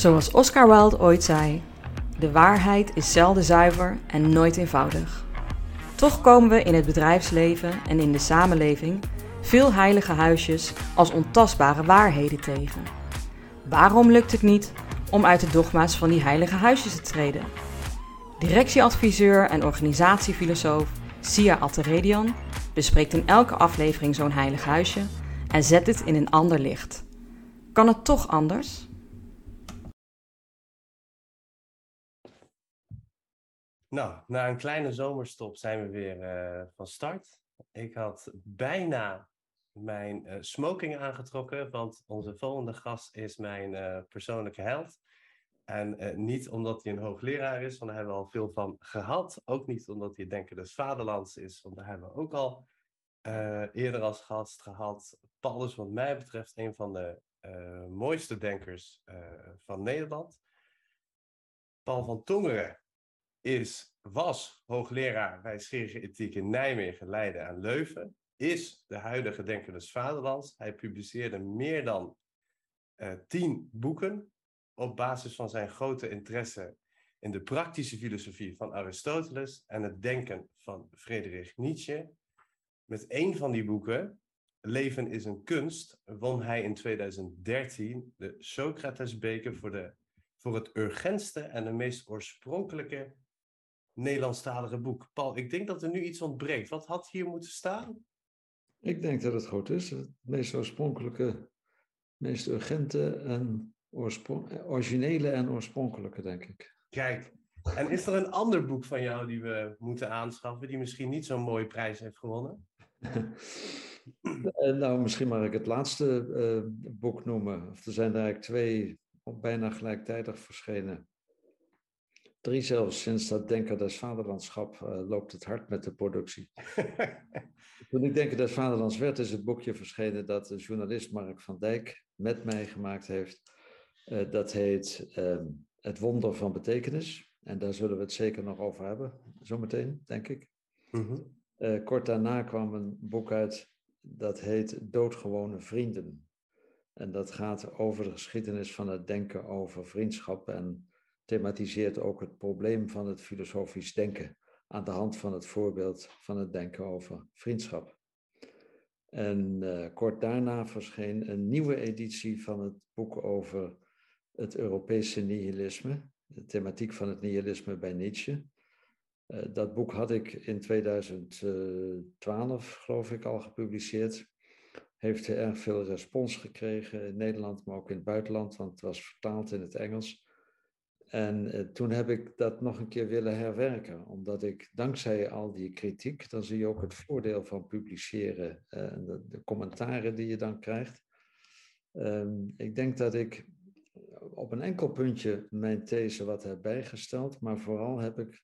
Zoals Oscar Wilde ooit zei: de waarheid is zelden zuiver en nooit eenvoudig. Toch komen we in het bedrijfsleven en in de samenleving veel heilige huisjes als ontastbare waarheden tegen. Waarom lukt het niet om uit de dogma's van die heilige huisjes te treden? Directieadviseur en organisatiefilosoof Sia Atteredian bespreekt in elke aflevering zo'n heilig huisje en zet het in een ander licht. Kan het toch anders? Nou, na een kleine zomerstop zijn we weer uh, van start. Ik had bijna mijn uh, smoking aangetrokken, want onze volgende gast is mijn uh, persoonlijke held. En niet omdat hij een hoogleraar is, want daar hebben we al veel van gehad. Ook niet omdat hij Denker des Vaderlands is, want daar hebben we ook al eerder als gast gehad. Paul is wat mij betreft een van de mooiste denkers van Nederland. Paul van Tongeren is, was hoogleraar wijsgerige ethiek in Nijmegen, Leiden en Leuven. Is de huidige Denker des Vaderlands. Hij publiceerde meer dan uh, tien boeken op basis van zijn grote interesse in de praktische filosofie van Aristoteles en het denken van Friedrich Nietzsche. Met een van die boeken, Leven is een kunst, won hij in 2013 de Socratesbeker voor, voor het urgentste en de meest oorspronkelijke Nederlandstalige boek. Paul, ik denk dat er nu iets ontbreekt. Wat had hier moeten staan? Ik denk dat het goed is. Het meest oorspronkelijke, meest urgente en originele en oorspronkelijke, denk ik. Kijk, en is er een ander boek van jou die we moeten aanschaffen, die misschien niet zo'n mooie prijs heeft gewonnen? Eh, nou, misschien mag ik het laatste uh, boek noemen. Of er zijn er eigenlijk twee bijna gelijktijdig verschenen. Drie zelfs, sinds dat Denker des Vaderlandschap uh, loopt het hard met de productie. Toen ik Denker des Vaderlands werd, is het boekje verschenen dat de journalist Mark van Dijk met mij gemaakt heeft. Uh, dat heet uh, Het Wonder van Betekenis. En daar zullen we het zeker nog over hebben, zometeen, denk ik. Mm -hmm. kort daarna kwam een boek uit dat heet Doodgewone Vrienden. En dat gaat over de geschiedenis van het denken over vriendschap en thematiseert ook het probleem van het filosofisch denken aan de hand van het voorbeeld van het denken over vriendschap. En uh, kort daarna verscheen een nieuwe editie van het boek over het Europese nihilisme, de thematiek van het nihilisme bij Nietzsche. Uh, dat boek had ik in 2012, geloof ik, al gepubliceerd. Heeft erg veel respons gekregen in Nederland, maar ook in het buitenland, want het was vertaald in het Engels. En uh, toen heb ik dat nog een keer willen herwerken, omdat ik dankzij al die kritiek, dan zie je ook het voordeel van publiceren uh, en de, de, commentaren die je dan krijgt. Um, ik denk dat ik op een enkel puntje mijn these wat heb bijgesteld, maar vooral heb ik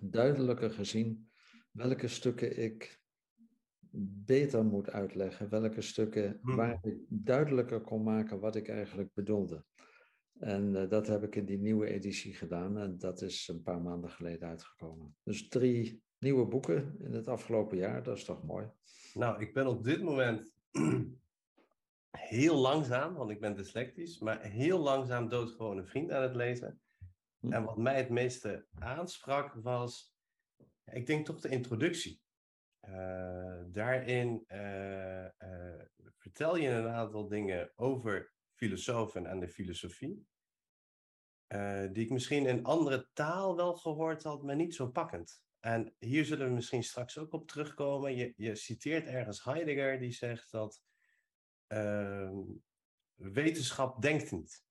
duidelijker gezien welke stukken ik beter moet uitleggen, welke stukken hmm. waar ik duidelijker kon maken wat ik eigenlijk bedoelde. En uh, dat heb ik in die nieuwe editie gedaan en dat is een paar maanden geleden uitgekomen. Dus drie nieuwe boeken in het afgelopen jaar, dat is toch mooi. Nou, ik ben op dit moment heel langzaam, want ik ben dyslectisch, maar heel langzaam doodgewone vriend aan het lezen. Hm. En wat mij het meeste aansprak was, ik denk toch de introductie. Uh, daarin uh, vertel je een aantal dingen over filosofen en de filosofie. Uh, die ik misschien in andere taal wel gehoord had, maar niet zo pakkend. En hier zullen we misschien straks ook op terugkomen. Je, je citeert ergens Heidegger die zegt dat uh, wetenschap denkt niet.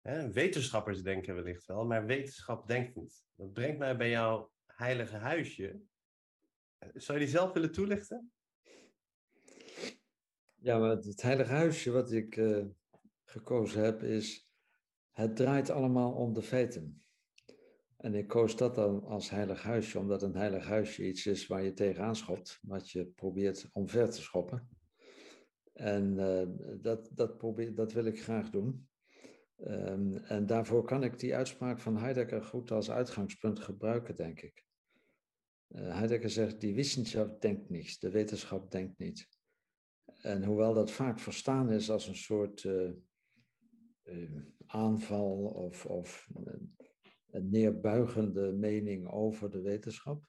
Hè, wetenschappers denken wellicht wel, maar wetenschap denkt niet. Dat brengt mij bij jouw heilige huisje. Eh, zou je die zelf willen toelichten? Ja, maar het heilige huisje wat ik uh, gekozen heb is, het draait allemaal om de feiten. En ik koos dat dan als heilig huisje, omdat een heilig huisje iets is waar je tegenaan schopt, wat je probeert omver te schoppen. En uh, dat, dat, probeer, dat wil ik graag doen. Um, en daarvoor kan ik die uitspraak van Heidegger goed als uitgangspunt gebruiken, denk ik. Uh, Heidegger zegt, die wetenschap denkt niet, de wetenschap denkt niet. En hoewel dat vaak verstaan is als een soort uh, aanval of, of een neerbuigende mening over de wetenschap.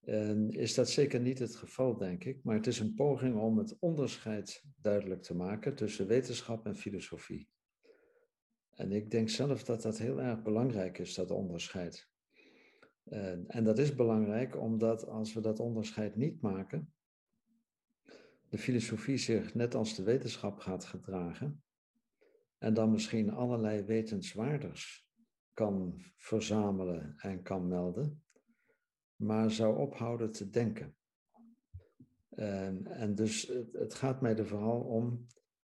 En is dat zeker niet het geval, denk ik, maar het is een poging om het onderscheid duidelijk te maken tussen wetenschap en filosofie. En ik denk zelf dat dat heel erg belangrijk is, dat onderscheid. En, en dat is belangrijk omdat als we dat onderscheid niet maken, de filosofie zich net als de wetenschap gaat gedragen en dan misschien allerlei wetenswaarders kan verzamelen en kan melden, maar zou ophouden te denken. En, en dus het, gaat mij er vooral om,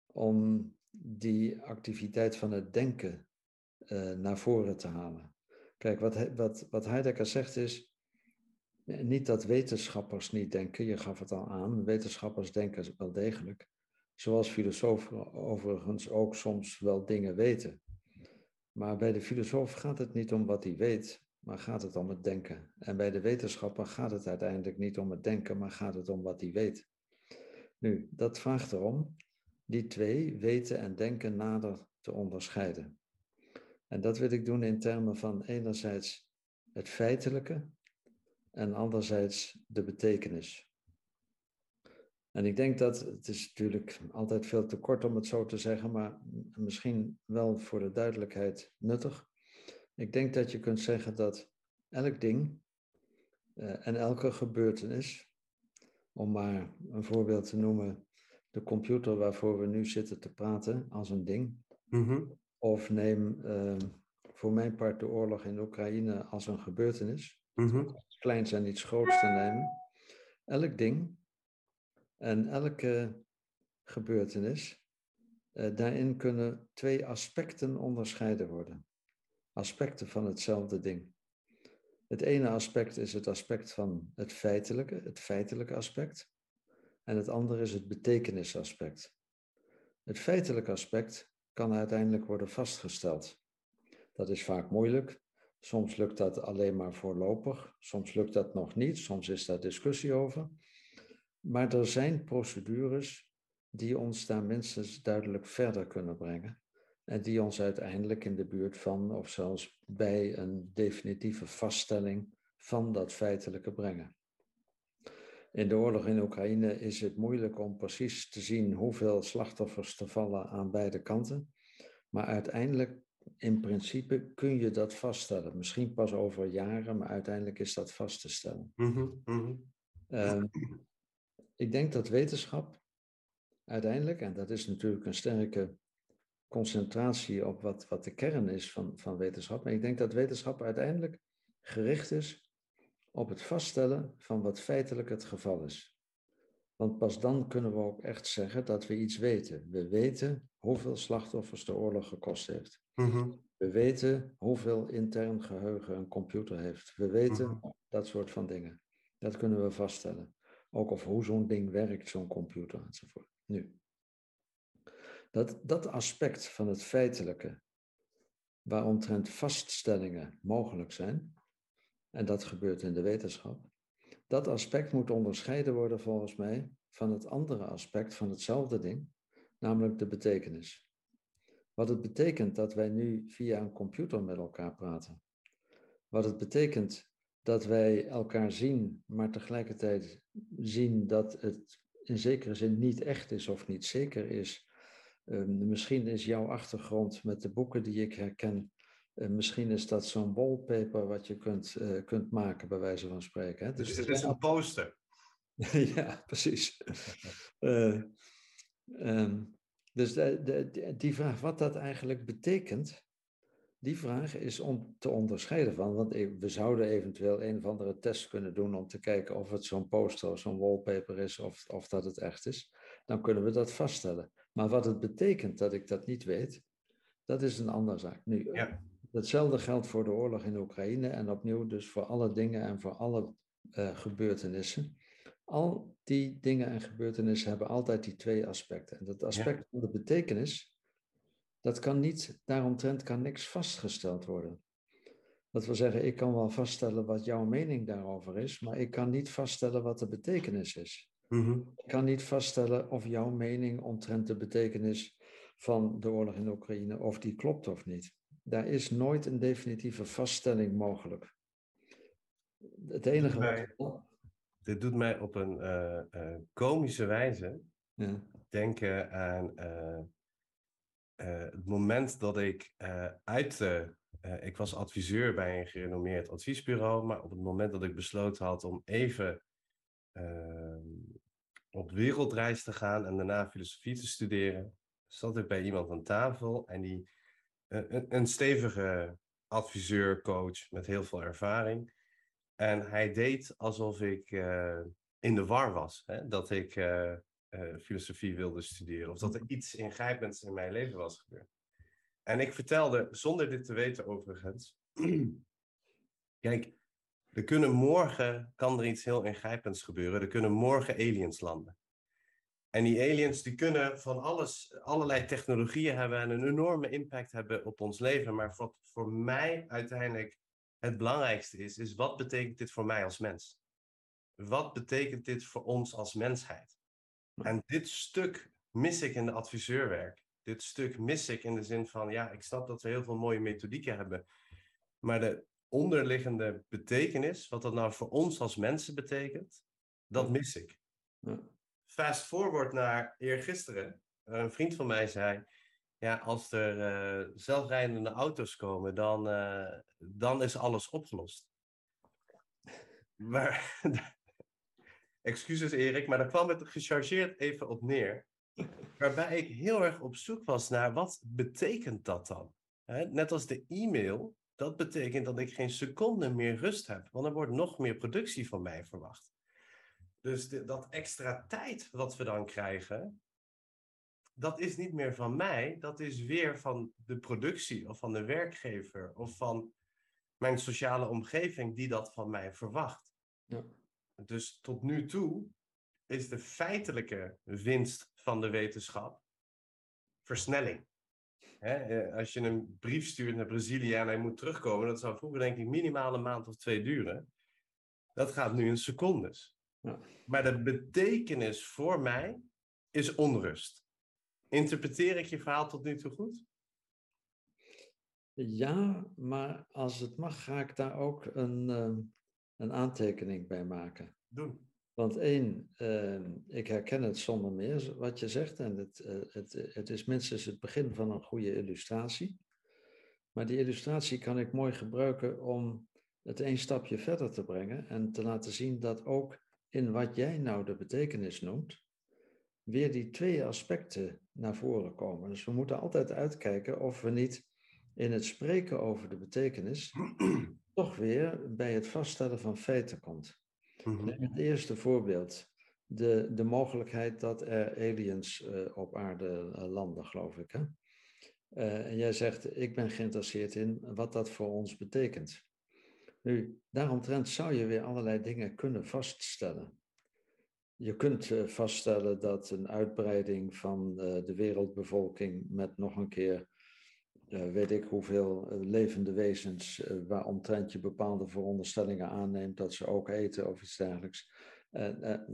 om die activiteit van het denken uh, naar voren te halen. Kijk, wat, wat, wat Heidegger zegt is, niet dat wetenschappers niet denken, je gaf het al aan, wetenschappers denken wel degelijk, zoals filosofen overigens ook soms wel dingen weten. Maar bij de filosoof gaat het niet om wat hij weet, maar gaat het om het denken. En bij de wetenschapper gaat het uiteindelijk niet om het denken, maar gaat het om wat hij weet. Nu, dat vraagt erom die twee, weten en denken, nader te onderscheiden. En dat wil ik doen in termen van enerzijds het feitelijke en anderzijds de betekenis. En ik denk dat het is natuurlijk altijd veel te kort om het zo te zeggen, maar misschien wel voor de duidelijkheid nuttig. Ik denk dat je kunt zeggen dat elk ding uh, en elke gebeurtenis, om maar een voorbeeld te noemen, de computer waarvoor we nu zitten te praten als een ding, mm-hmm. of neem uh, voor mijn part de oorlog in Oekraïne als een gebeurtenis, mm-hmm. iets kleins en iets groots te nemen. Elk ding en elke gebeurtenis, uh, daarin kunnen twee aspecten onderscheiden worden. Aspecten van hetzelfde ding. Het ene aspect is het aspect van het feitelijke, het feitelijke aspect. En het andere is het betekenisaspect. Het feitelijke aspect kan uiteindelijk worden vastgesteld. Dat is vaak moeilijk. Soms lukt dat alleen maar voorlopig, soms lukt dat nog niet, soms is daar discussie over. Maar er zijn procedures die ons daar minstens duidelijk verder kunnen brengen. En die ons uiteindelijk in de buurt van, of zelfs bij een definitieve vaststelling van dat feitelijke brengen. In de oorlog in Oekraïne is het moeilijk om precies te zien hoeveel slachtoffers er vallen aan beide kanten. Maar uiteindelijk, in principe, kun je dat vaststellen. Misschien pas over jaren, maar uiteindelijk is dat vast te stellen. Uh, ik denk dat wetenschap uiteindelijk, en dat is natuurlijk een sterke concentratie op wat, wat de kern is van, van wetenschap, maar ik denk dat wetenschap uiteindelijk gericht is op het vaststellen van wat feitelijk het geval is. Want pas dan kunnen we ook echt zeggen dat we iets weten. We weten hoeveel slachtoffers de oorlog gekost heeft. Mm-hmm. We weten hoeveel intern geheugen een computer heeft. We weten Mm-hmm. dat soort van dingen. Dat kunnen we vaststellen. Ook of hoe zo'n ding werkt, zo'n computer enzovoort. Nu, dat, dat aspect van het feitelijke, waaromtrent vaststellingen mogelijk zijn, en dat gebeurt in de wetenschap, dat aspect moet onderscheiden worden volgens mij van het andere aspect van hetzelfde ding, namelijk de betekenis. Wat het betekent dat wij nu via een computer met elkaar praten. Wat het betekent dat wij elkaar zien, maar tegelijkertijd zien dat het in zekere zin niet echt is of niet zeker is. Um, misschien is jouw achtergrond met de boeken die ik herken, uh, misschien is dat zo'n wallpaper wat je kunt, uh, kunt maken, bij wijze van spreken. Hè? Dus, dus het is een poster. ja, precies. Uh, um, dus de, de, die vraag wat dat eigenlijk betekent, die vraag is om te onderscheiden van, want we zouden eventueel een of andere test kunnen doen om te kijken of het zo'n poster of zo'n wallpaper is of, of dat het echt is. Dan kunnen we dat vaststellen. Maar wat het betekent dat ik dat niet weet, dat is een andere zaak. Nu, ja. hetzelfde geldt voor de oorlog in Oekraïne en opnieuw dus voor alle dingen en voor alle uh, gebeurtenissen. Al die dingen en gebeurtenissen hebben altijd die twee aspecten. En dat aspect ja. van de betekenis, dat kan niet, daaromtrent kan niks vastgesteld worden. Dat wil zeggen, ik kan wel vaststellen wat jouw mening daarover is, maar ik kan niet vaststellen wat de betekenis is. Mm-hmm. Ik kan niet vaststellen of jouw mening omtrent de betekenis van de oorlog in Oekraïne, of die klopt of niet. Daar is nooit een definitieve vaststelling mogelijk. Het enige wat... Dit doet mij op een uh, komische wijze ja. denken aan uh, het moment dat ik uit de. ik was adviseur bij een gerenommeerd adviesbureau, maar op het moment dat ik besloten had om even ehm, op wereldreis te gaan en daarna filosofie te studeren, zat ik bij iemand aan tafel en die, een, stevige adviseur, coach met heel veel ervaring. En hij deed alsof ik in de war was. Hè? Dat ik uh, uh, filosofie wilde studeren. Of dat er iets ingrijpends in mijn leven was gebeurd. En ik vertelde, zonder dit te weten overigens. Kijk, er kunnen morgen, kan er iets heel ingrijpends gebeuren. Er kunnen morgen aliens landen. En die aliens die kunnen van alles, allerlei technologieën hebben en een enorme impact hebben op ons leven. Maar wat voor mij uiteindelijk het belangrijkste is, is wat betekent dit voor mij als mens? Wat betekent dit voor ons als mensheid? En dit stuk mis ik in de adviseurwerk. Dit stuk mis ik in de zin van, ja, ik snap dat we heel veel mooie methodieken hebben. Maar de onderliggende betekenis, wat dat nou voor ons als mensen betekent, dat mis ik. Fast forward naar eergisteren. Een vriend van mij zei, ja, als er uh, zelfrijdende auto's komen, dan, uh, dan is alles opgelost. Maar, excuses Erik, maar daar kwam het gechargeerd even op neer. Waarbij ik heel erg op zoek was naar wat betekent dat dan? Net als de e-mail, dat betekent dat ik geen seconde meer rust heb, want er wordt nog meer productie van mij verwacht. Dus de, dat extra tijd wat we dan krijgen, dat is niet meer van mij, dat is weer van de productie of van de werkgever of van mijn sociale omgeving die dat van mij verwacht. Ja. Dus tot nu toe is de feitelijke winst van de wetenschap versnelling. Eh, als je een brief stuurt naar Brazilië en hij moet terugkomen, dat zou vroeger denk ik minimaal een maand of twee duren. Dat gaat nu in secondes. Ja. Maar de betekenis voor mij is onrust. Interpreteer ik je verhaal tot nu toe goed? Ja, maar als het mag, ga ik daar ook een, ehm, een aantekening bij maken. Doe. Want één, ehm, ik herken het zonder meer wat je zegt. En het, uh, het, het is minstens het begin van een goede illustratie. Maar die illustratie kan ik mooi gebruiken om het één stapje verder te brengen. En te laten zien dat ook in wat jij nou de betekenis noemt, weer die twee aspecten naar voren komen. Dus we moeten altijd uitkijken of we niet in het spreken over de betekenis toch weer bij het vaststellen van feiten komt. Mhm. Het eerste voorbeeld. De, de mogelijkheid dat er aliens uh, op aarde uh, landen, geloof ik. Hè? Uh, en jij zegt, ik ben geïnteresseerd in wat dat voor ons betekent. Nu, daaromtrent zou je weer allerlei dingen kunnen vaststellen. Je kunt eh, vaststellen dat een uitbreiding van eh, de wereldbevolking met nog een keer, eh, weet ik hoeveel levende wezens, waaromtrent je bepaalde veronderstellingen aanneemt dat ze ook eten of iets dergelijks.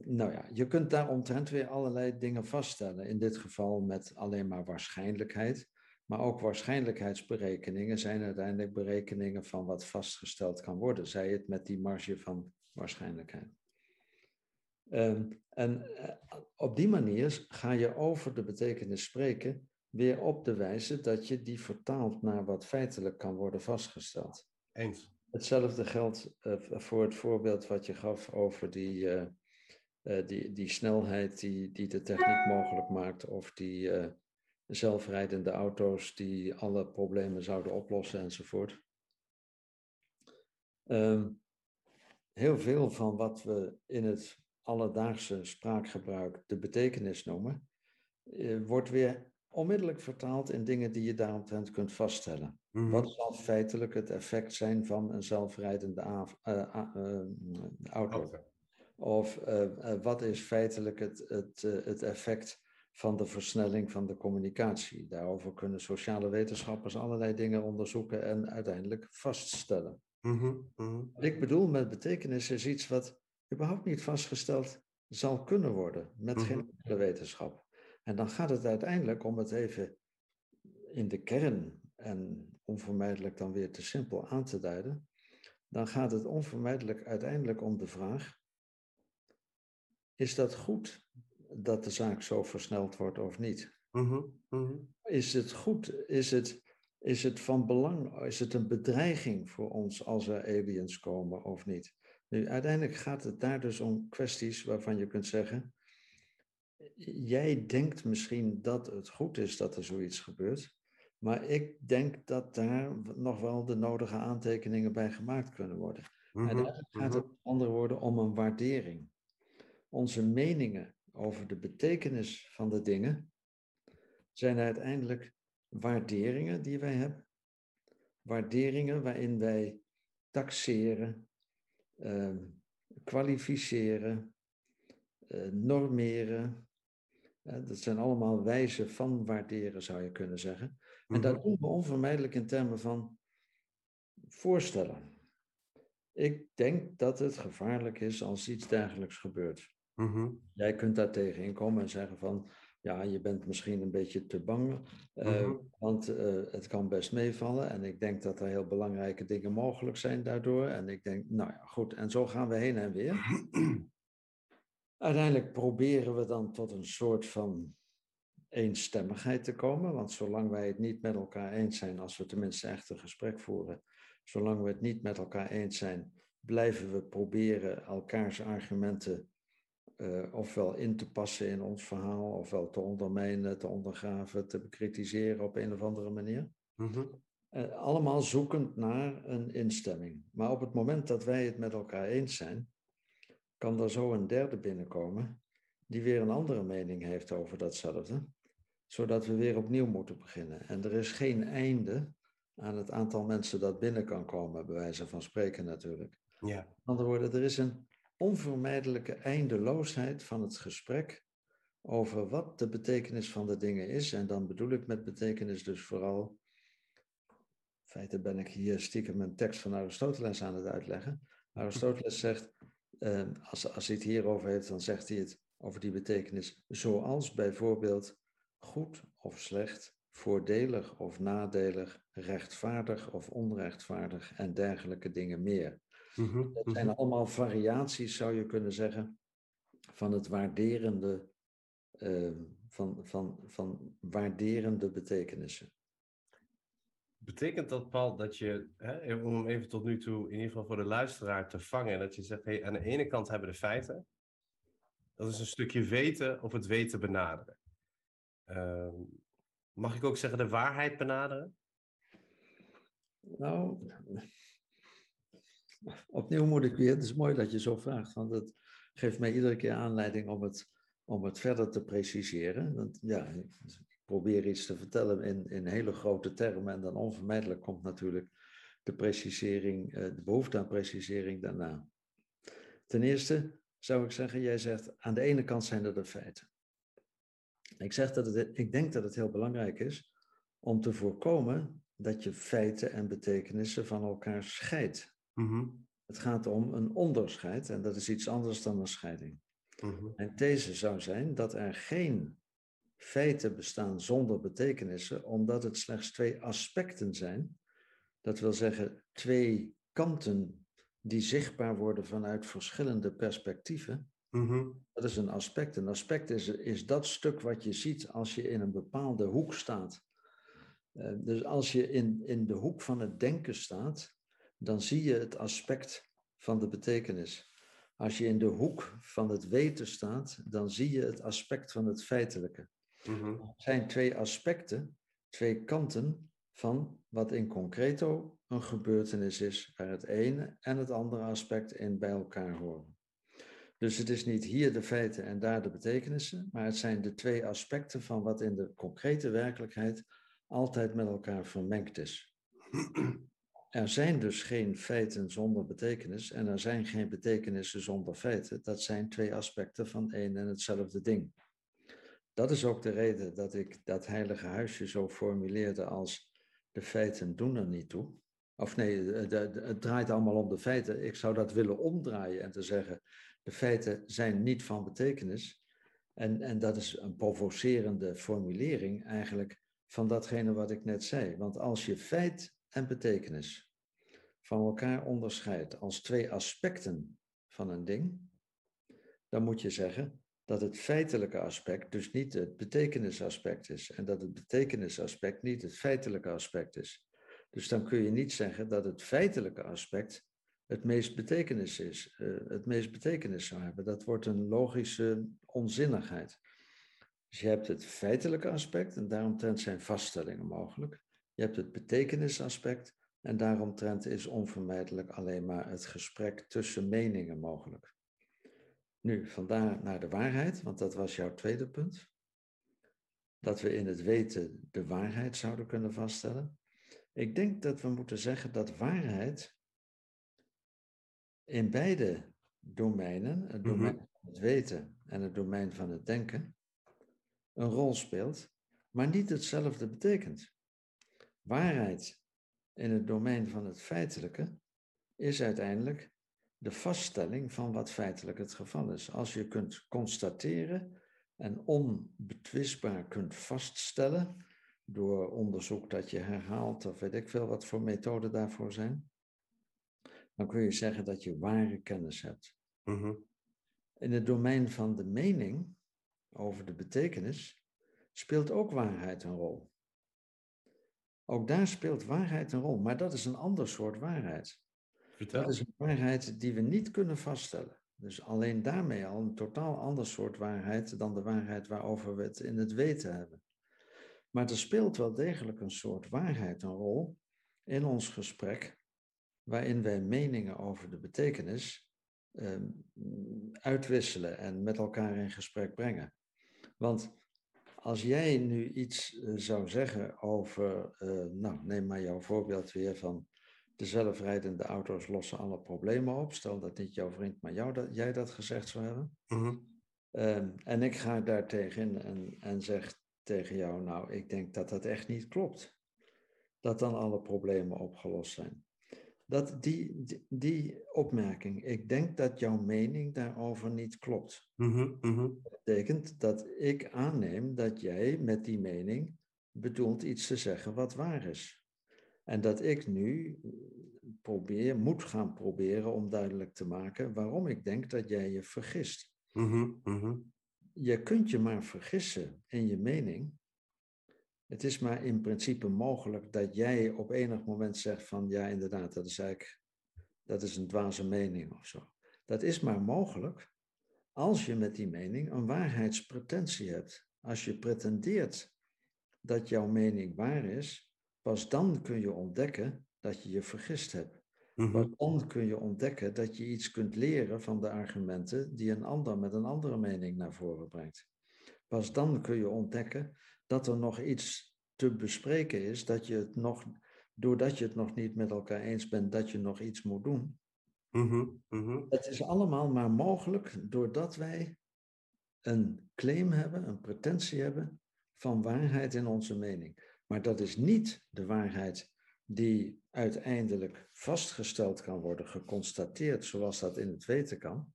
nou ja, je kunt daaromtrent weer allerlei dingen vaststellen. In dit geval met alleen maar waarschijnlijkheid. Maar ook waarschijnlijkheidsberekeningen zijn uiteindelijk berekeningen van wat vastgesteld kan worden. Zij het met die marge van waarschijnlijkheid. Ehm, en eh, op die manier ga je over de betekenis spreken weer op de wijze dat je die vertaalt naar wat feitelijk kan worden vastgesteld. Eens. Hetzelfde geldt uh, voor het voorbeeld wat je gaf over die, uh, die, die snelheid die, die de techniek mogelijk maakt, of die zelfrijdende auto's die alle problemen zouden oplossen enzovoort. Um, heel veel van wat we in het alledaagse spraakgebruik de betekenis noemen, eh, wordt weer onmiddellijk vertaald in dingen die je daaromtrent kunt vaststellen. Mhm. Wat zal feitelijk het effect zijn van een zelfrijdende uh, uh, auto? Of wat is feitelijk het, het, het effect van de versnelling van de communicatie? Daarover kunnen sociale wetenschappers allerlei dingen onderzoeken en uiteindelijk vaststellen. Mhm, mhm. Wat ik bedoel met betekenis is iets wat überhaupt niet vastgesteld zal kunnen worden met geen mhm. enkele wetenschap. En dan gaat het uiteindelijk, om het even in de kern en onvermijdelijk dan weer te simpel aan te duiden, dan gaat het onvermijdelijk uiteindelijk om de vraag: is dat goed dat de zaak zo versneld wordt of niet? Mhm, mhm. Is het goed? Is het, is het van belang? Is het een bedreiging voor ons als er aliens komen of niet? Nu, uiteindelijk gaat het daar dus om kwesties waarvan je kunt zeggen: jij denkt misschien dat het goed is dat er zoiets gebeurt, maar ik denk dat daar nog wel de nodige aantekeningen bij gemaakt kunnen worden. Mhm, En eigenlijk gaat het, mhm. met andere woorden, om een waardering. Onze meningen over de betekenis van de dingen zijn uiteindelijk waarderingen die wij hebben. Waarderingen waarin wij taxeren, ehm, kwalificeren, eh, normeren. Dat zijn allemaal wijzen van waarderen, zou je kunnen zeggen. En dat Mhm. doen we onvermijdelijk in termen van voorstellen. Ik denk dat het gevaarlijk is als iets dergelijks gebeurt. Mhm. Jij kunt daar tegenin komen en zeggen van, ja, je bent misschien een beetje te bang, eh, Mhm. want eh, het kan best meevallen. En ik denk dat er heel belangrijke dingen mogelijk zijn daardoor. En ik denk, nou ja, goed, en zo gaan we heen en weer. Uiteindelijk proberen we dan tot een soort van eenstemmigheid te komen, want zolang wij het niet met elkaar eens zijn, als we tenminste echt een gesprek voeren, zolang we het niet met elkaar eens zijn, blijven we proberen elkaars argumenten eh, ofwel in te passen in ons verhaal, ofwel te ondermijnen, te ondergraven, te bekritiseren op een of andere manier. Mhm. Eh, allemaal zoekend naar een instemming. Maar op het moment dat wij het met elkaar eens zijn, kan er zo een derde binnenkomen die weer een andere mening heeft over datzelfde, zodat we weer opnieuw moeten beginnen. En er is geen einde aan het aantal mensen dat binnen kan komen, bij wijze van spreken natuurlijk. Ja. Met andere woorden, er is een onvermijdelijke eindeloosheid van het gesprek over wat de betekenis van de dingen is. En dan bedoel ik met betekenis dus vooral. In feite ben ik hier stiekem een tekst van Aristoteles aan het uitleggen. Aristoteles zegt, als, als hij het hierover heeft, dan zegt hij het over die betekenis. Zoals bijvoorbeeld goed of slecht, voordelig of nadelig, rechtvaardig of onrechtvaardig en dergelijke dingen meer. Mhm, Dat mhm. zijn allemaal variaties, zou je kunnen zeggen, van het waarderende, eh, van, van, van waarderende betekenissen. Betekent dat, Paul, dat je, hè, om even tot nu toe, in ieder geval voor de luisteraar te vangen, dat je zegt, hey, aan de ene kant hebben we de feiten. Dat is een stukje weten of het weten benaderen. Ehm, mag ik ook zeggen de waarheid benaderen? Nou, opnieuw moet ik weer, het is mooi dat je zo vraagt, want het geeft mij iedere keer aanleiding om het, om het verder te preciseren. Want ja, probeer iets te vertellen in, in hele grote termen en dan onvermijdelijk komt natuurlijk de precisering, eh, de behoefte aan precisering daarna. Ten eerste zou ik zeggen, jij zegt aan de ene kant zijn er de feiten. Ik, zeg dat het, ik denk dat het heel belangrijk is om te voorkomen dat je feiten en betekenissen van elkaar scheidt. Mhm, Het gaat om een onderscheid en dat is iets anders dan een scheiding. mhm, Mijn these zou zijn dat er geen feiten bestaan zonder betekenissen, omdat het slechts twee aspecten zijn. Dat wil zeggen twee kanten die zichtbaar worden vanuit verschillende perspectieven. mhm, Dat is een aspect. Een aspect is, is dat stuk wat je ziet als je in een bepaalde hoek staat. Eh, dus als je in, in de hoek van het denken staat, dan zie je het aspect van de betekenis. Als je in de hoek van het weten staat, dan zie je het aspect van het feitelijke. Mhm, Het zijn twee aspecten, twee kanten van wat in concreto een gebeurtenis is, waar het ene en het andere aspect in bij elkaar horen. Dus het is niet hier de feiten en daar de betekenissen, maar het zijn de twee aspecten van wat in de concrete werkelijkheid altijd met elkaar vermengd is. Er zijn dus geen feiten zonder betekenis en er zijn geen betekenissen zonder feiten. Dat zijn twee aspecten van één en hetzelfde ding. Dat is ook de reden dat ik dat heilige huisje zo formuleerde als de feiten doen er niet toe. Of nee, het draait allemaal om de feiten. Ik zou dat willen omdraaien en te zeggen, de feiten zijn niet van betekenis. En, en dat is een provocerende formulering. Eigenlijk van datgene wat ik net zei. Want als je feit en betekenis van elkaar onderscheidt als twee aspecten van een ding, dan moet je zeggen dat het feitelijke aspect dus niet het betekenisaspect is en dat het betekenisaspect niet het feitelijke aspect is. Dus dan kun je niet zeggen dat het feitelijke aspect het meest betekenis is, uh, het meest betekenis zou hebben. Dat wordt een logische onzinnigheid. Dus je hebt het feitelijke aspect en daaromtrent zijn vaststellingen mogelijk. Je hebt het betekenisaspect en daaromtrent is onvermijdelijk alleen maar het gesprek tussen meningen mogelijk. Nu, vandaar naar de waarheid, want dat was jouw tweede punt. Dat we in het weten de waarheid zouden kunnen vaststellen. Ik denk dat we moeten zeggen dat waarheid in beide domeinen, het mhm. domein van het weten en het domein van het denken, een rol speelt, maar niet hetzelfde betekent. Waarheid in het domein van het feitelijke is uiteindelijk de vaststelling van wat feitelijk het geval is. Als je kunt constateren en onbetwistbaar kunt vaststellen door onderzoek dat je herhaalt of weet ik veel wat voor methoden daarvoor zijn, dan kun je zeggen dat je ware kennis hebt. Mhm. In het domein van de mening over de betekenis speelt ook waarheid een rol. Ook daar speelt waarheid een rol, maar dat is een ander soort waarheid. Dat is een waarheid die we niet kunnen vaststellen. Dus alleen daarmee al een totaal ander soort waarheid dan de waarheid waarover we het in het weten hebben. Maar er speelt wel degelijk een soort waarheid een rol in ons gesprek, waarin wij meningen over de betekenis eh, uitwisselen en met elkaar in gesprek brengen. Want als jij nu iets uh, zou zeggen over, uh, nou neem maar jouw voorbeeld weer van de zelfrijdende auto's lossen alle problemen op. Stel dat niet jouw vriend, maar jou dat, jij dat gezegd zou hebben. Mm en ik ga daar tegen en, en zeg tegen jou, nou, ik denk dat dat echt niet klopt. Dat dan alle problemen opgelost zijn. Dat die, die, opmerking, ik denk dat jouw mening daarover niet klopt. Mm -hmm, Dat betekent dat ik aanneem dat jij met die mening bedoelt iets te zeggen wat waar is. En dat ik nu probeer, moet gaan proberen om duidelijk te maken waarom ik denk dat jij je vergist. Mm -hmm, Je kunt je maar vergissen in je mening. Het is maar in principe mogelijk dat jij op enig moment zegt van ja, inderdaad, dat is eigenlijk dat is een dwaze mening of zo. Dat is maar mogelijk als je met die mening een waarheidspretentie hebt. Als je pretendeert dat jouw mening waar is, Pas dan kun je ontdekken dat je je vergist hebt. Mm Pas dan kun je ontdekken dat je iets kunt leren van de argumenten die een ander met een andere mening naar voren brengt. Pas dan kun je ontdekken dat er nog iets te bespreken is, dat je het nog, doordat je het nog niet met elkaar eens bent, dat je nog iets moet doen. Mm Het is allemaal maar mogelijk doordat wij een claim hebben, een pretentie hebben van waarheid in onze mening. Maar dat is niet de waarheid die uiteindelijk vastgesteld kan worden, geconstateerd zoals dat in het weten kan.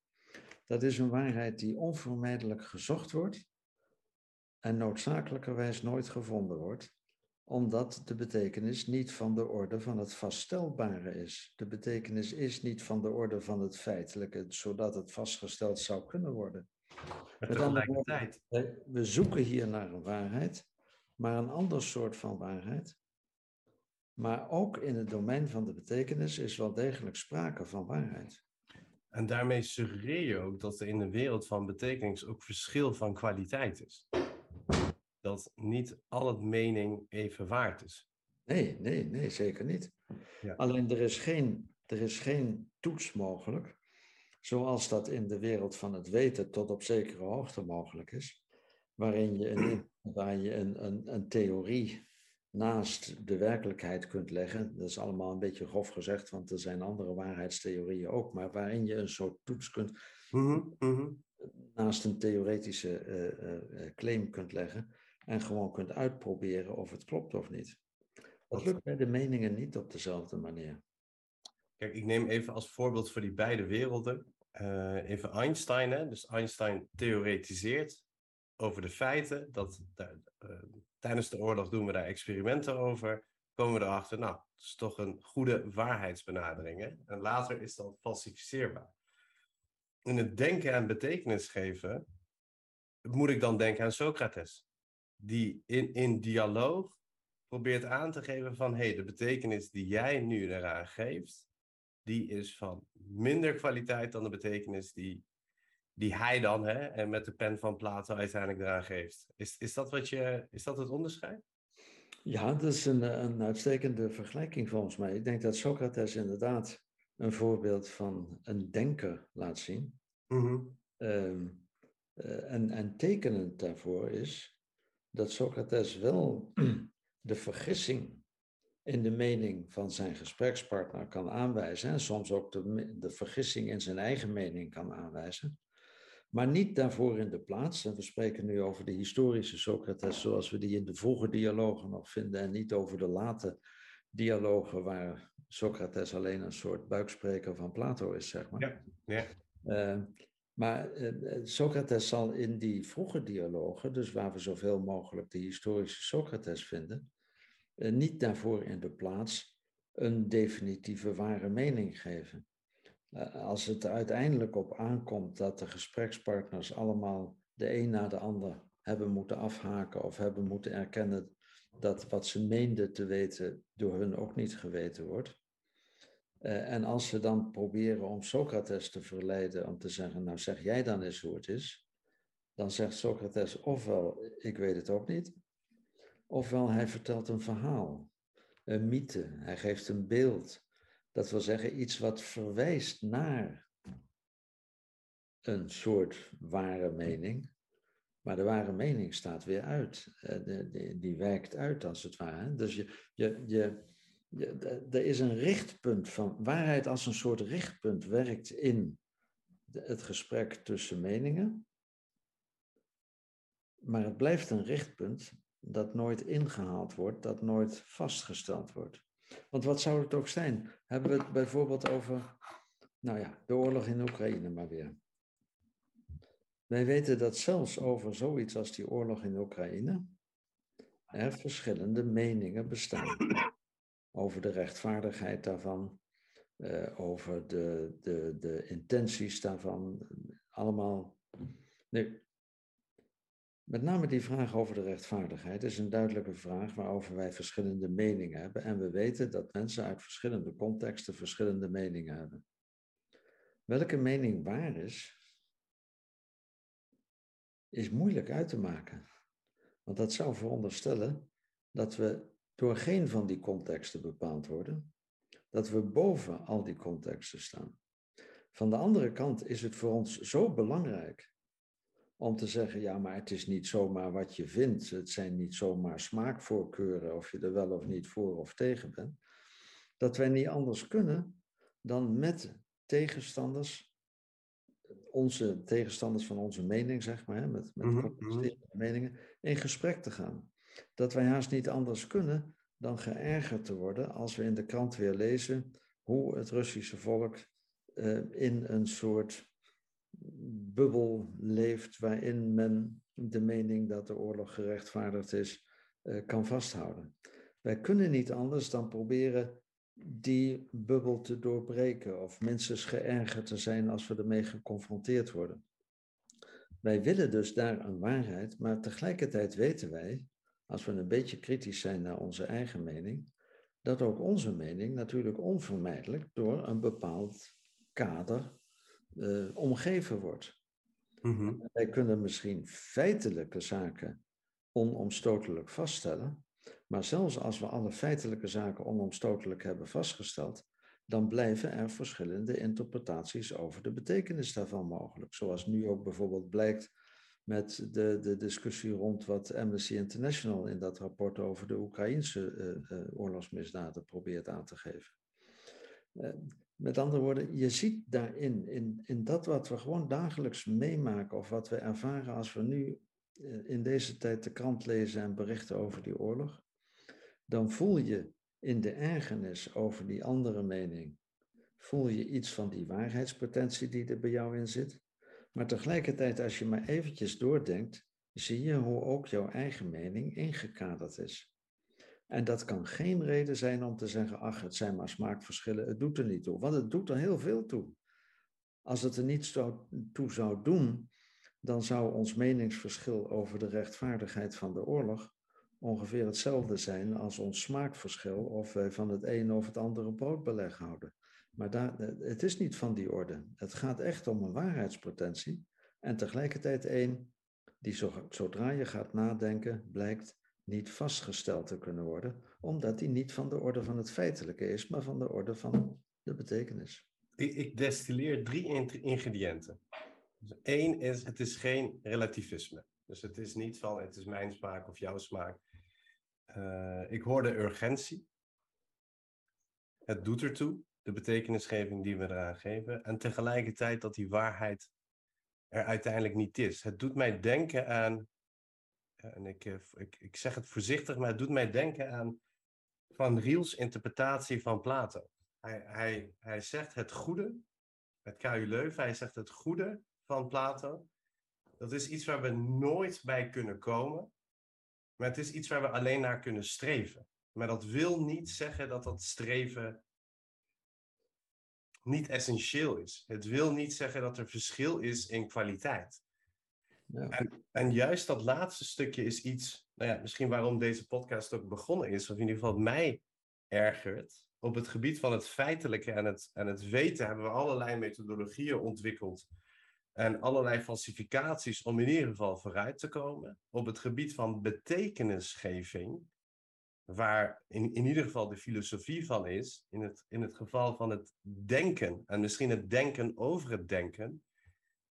Dat is een waarheid die onvermijdelijk gezocht wordt en noodzakelijkerwijs nooit gevonden wordt, omdat de betekenis niet van de orde van het vaststelbare is. De betekenis is niet van de orde van het feitelijke, zodat het vastgesteld zou kunnen worden. Tijd. we zoeken hier naar een waarheid maar een ander soort van waarheid. Maar ook in het domein van de betekenis is wel degelijk sprake van waarheid. En daarmee suggereer je ook dat er in de wereld van betekenis ook verschil van kwaliteit is. Dat niet al het mening even waard is. Nee, nee, nee, zeker niet. Ja. Alleen er is, geen, er is geen toets mogelijk, zoals dat in de wereld van het weten tot op zekere hoogte mogelijk is, waarin je een waar je een, een, een theorie naast de werkelijkheid kunt leggen. Dat is allemaal een beetje grof gezegd, want er zijn andere waarheidstheorieën ook, maar waarin je een soort toets kunt mhm, mhm. naast een theoretische eh, eh, claim kunt leggen en gewoon kunt uitproberen of het klopt of niet. Dat lukt bij de meningen niet op dezelfde manier. Kijk, ik neem even als voorbeeld voor die beide werelden uh, even Einstein. Hè? Dus Einstein theoretiseert over de feiten dat, uh, tijdens de oorlog doen we daar experimenten over. Komen we erachter, nou, het is toch een goede waarheidsbenadering. Hè? En later is dat falsificeerbaar. In het denken en betekenis geven, moet ik dan denken aan Socrates. Die in, in dialoog probeert aan te geven van, hé, hey, de betekenis die jij nu eraan geeft, die is van minder kwaliteit dan de betekenis die, die hij dan hè, en met de pen van Plato uiteindelijk eraan geeft. Is, is, dat, wat je, is dat het onderscheid? Ja, dat is een, een uitstekende vergelijking volgens mij. Ik denk dat Socrates inderdaad een voorbeeld van een denker laat zien. Mm en, en tekenend daarvoor is dat Socrates wel de vergissing in de mening van zijn gesprekspartner kan aanwijzen en soms ook de, de vergissing in zijn eigen mening kan aanwijzen, maar niet daarvoor in de plaats. En we spreken nu over de historische Socrates zoals we die in de vroege dialogen nog vinden en niet over de late dialogen waar Socrates alleen een soort buikspreker van Plato is, zeg maar. Ja, ja. Uh, maar uh, Socrates zal in die vroege dialogen, dus waar we zoveel mogelijk de historische Socrates vinden, uh, niet daarvoor in de plaats een definitieve ware mening geven. Uh, als het uiteindelijk op aankomt dat de gesprekspartners allemaal de een na de ander hebben moeten afhaken of hebben moeten erkennen dat wat ze meenden te weten door hun ook niet geweten wordt. Uh, en als ze dan proberen om Socrates te verleiden om te zeggen, nou zeg jij dan eens hoe het is, dan zegt Socrates ofwel, ik weet het ook niet, ofwel hij vertelt een verhaal, een mythe, hij geeft een beeld. Dat wil zeggen iets wat verwijst naar een soort ware mening, maar de ware mening staat weer uit. Uh, die werkt uit als het ware. Dus je, je, je, er is een richtpunt van waarheid als een soort richtpunt werkt in het gesprek tussen meningen. Maar het blijft een richtpunt dat nooit ingehaald wordt, dat nooit vastgesteld wordt. Want wat zou het ook zijn? Hebben we het bijvoorbeeld over, nou ja, de oorlog in Oekraïne maar weer. Wij weten dat zelfs over zoiets als die oorlog in Oekraïne er verschillende meningen bestaan over de rechtvaardigheid daarvan, uh, over de, de, de intenties daarvan, allemaal. Nee. Met name die vraag over de rechtvaardigheid is een duidelijke vraag waarover wij verschillende meningen hebben. En we weten dat mensen uit verschillende contexten verschillende meningen hebben. Welke mening waar is, is moeilijk uit te maken. Want dat zou veronderstellen dat we door geen van die contexten bepaald worden, dat we boven al die contexten staan. Van de andere kant is het voor ons zo belangrijk om te zeggen, ja, maar het is niet zomaar wat je vindt, het zijn niet zomaar smaakvoorkeuren of je er wel of niet voor of tegen bent, dat wij niet anders kunnen dan met tegenstanders, onze tegenstanders van onze mening, zeg maar, met, met mm meningen, in gesprek te gaan. Dat wij haast niet anders kunnen dan geërgerd te worden als we in de krant weer lezen hoe het Russische volk uh, in een soort bubbel leeft waarin men de mening dat de oorlog gerechtvaardigd is, uh, kan vasthouden. Wij kunnen niet anders dan proberen die bubbel te doorbreken of minstens geërgerd te zijn als we ermee geconfronteerd worden. Wij willen dus daar een waarheid, maar tegelijkertijd weten wij als we een beetje kritisch zijn naar onze eigen mening, dat ook onze mening natuurlijk onvermijdelijk door een bepaald kader uh, omgeven wordt. Mm Wij kunnen misschien feitelijke zaken onomstotelijk vaststellen, maar zelfs als we alle feitelijke zaken onomstotelijk hebben vastgesteld, dan blijven er verschillende interpretaties over de betekenis daarvan mogelijk. Zoals nu ook bijvoorbeeld blijkt met de, de discussie rond wat Amnesty International in dat rapport over de Oekraïnse uh, uh, oorlogsmisdaden probeert aan te geven. Met andere woorden, je ziet daarin, in, in dat wat we gewoon dagelijks meemaken of wat we ervaren als we nu in deze tijd de krant lezen en berichten over die oorlog, dan voel je in de ergernis over die andere mening, voel je iets van die waarheidspotentie die er bij jou in zit. Maar tegelijkertijd, als je maar eventjes doordenkt, zie je hoe ook jouw eigen mening ingekaderd is. En dat kan geen reden zijn om te zeggen, ach, het zijn maar smaakverschillen, het doet er niet toe. Want het doet er heel veel toe. Als het er niet toe zou doen, dan zou ons meningsverschil over de rechtvaardigheid van de oorlog ongeveer hetzelfde zijn als ons smaakverschil of wij van het een of het andere broodbeleg houden. Maar daar, het is niet van die orde. Het gaat echt om een waarheidspotentie en tegelijkertijd één die zodra je gaat nadenken blijkt niet vastgesteld te kunnen worden, omdat die niet van de orde van het feitelijke is, maar van de orde van de betekenis. Ik, destilleer drie ingrediënten. Dus één is, het is geen relativisme. Dus het is niet van, het is mijn smaak of jouw smaak. Uh, ik hoorde urgentie. Het doet ertoe, de betekenisgeving die we eraan geven. En tegelijkertijd dat die waarheid er uiteindelijk niet is. Het doet mij denken aan, en ik, eh, ik, ik zeg het voorzichtig, maar het doet mij denken aan Van Riels interpretatie van Plato. Hij, hij, hij zegt het goede, met KU Leuven, hij zegt het goede van Plato. Dat is iets waar we nooit bij kunnen komen. Maar het is iets waar we alleen naar kunnen streven. Maar dat wil niet zeggen dat dat streven niet essentieel is. Het wil niet zeggen dat er verschil is in kwaliteit. En, en, juist dat laatste stukje is iets, nou ja, misschien waarom deze podcast ook begonnen is, of in ieder geval mij ergert. Op het gebied van het feitelijke en het, en het weten hebben we allerlei methodologieën ontwikkeld en allerlei falsificaties om in ieder geval vooruit te komen. Op het gebied van betekenisgeving, waar in, in ieder geval de filosofie van is, in het, in het geval van het denken en misschien het denken over het denken,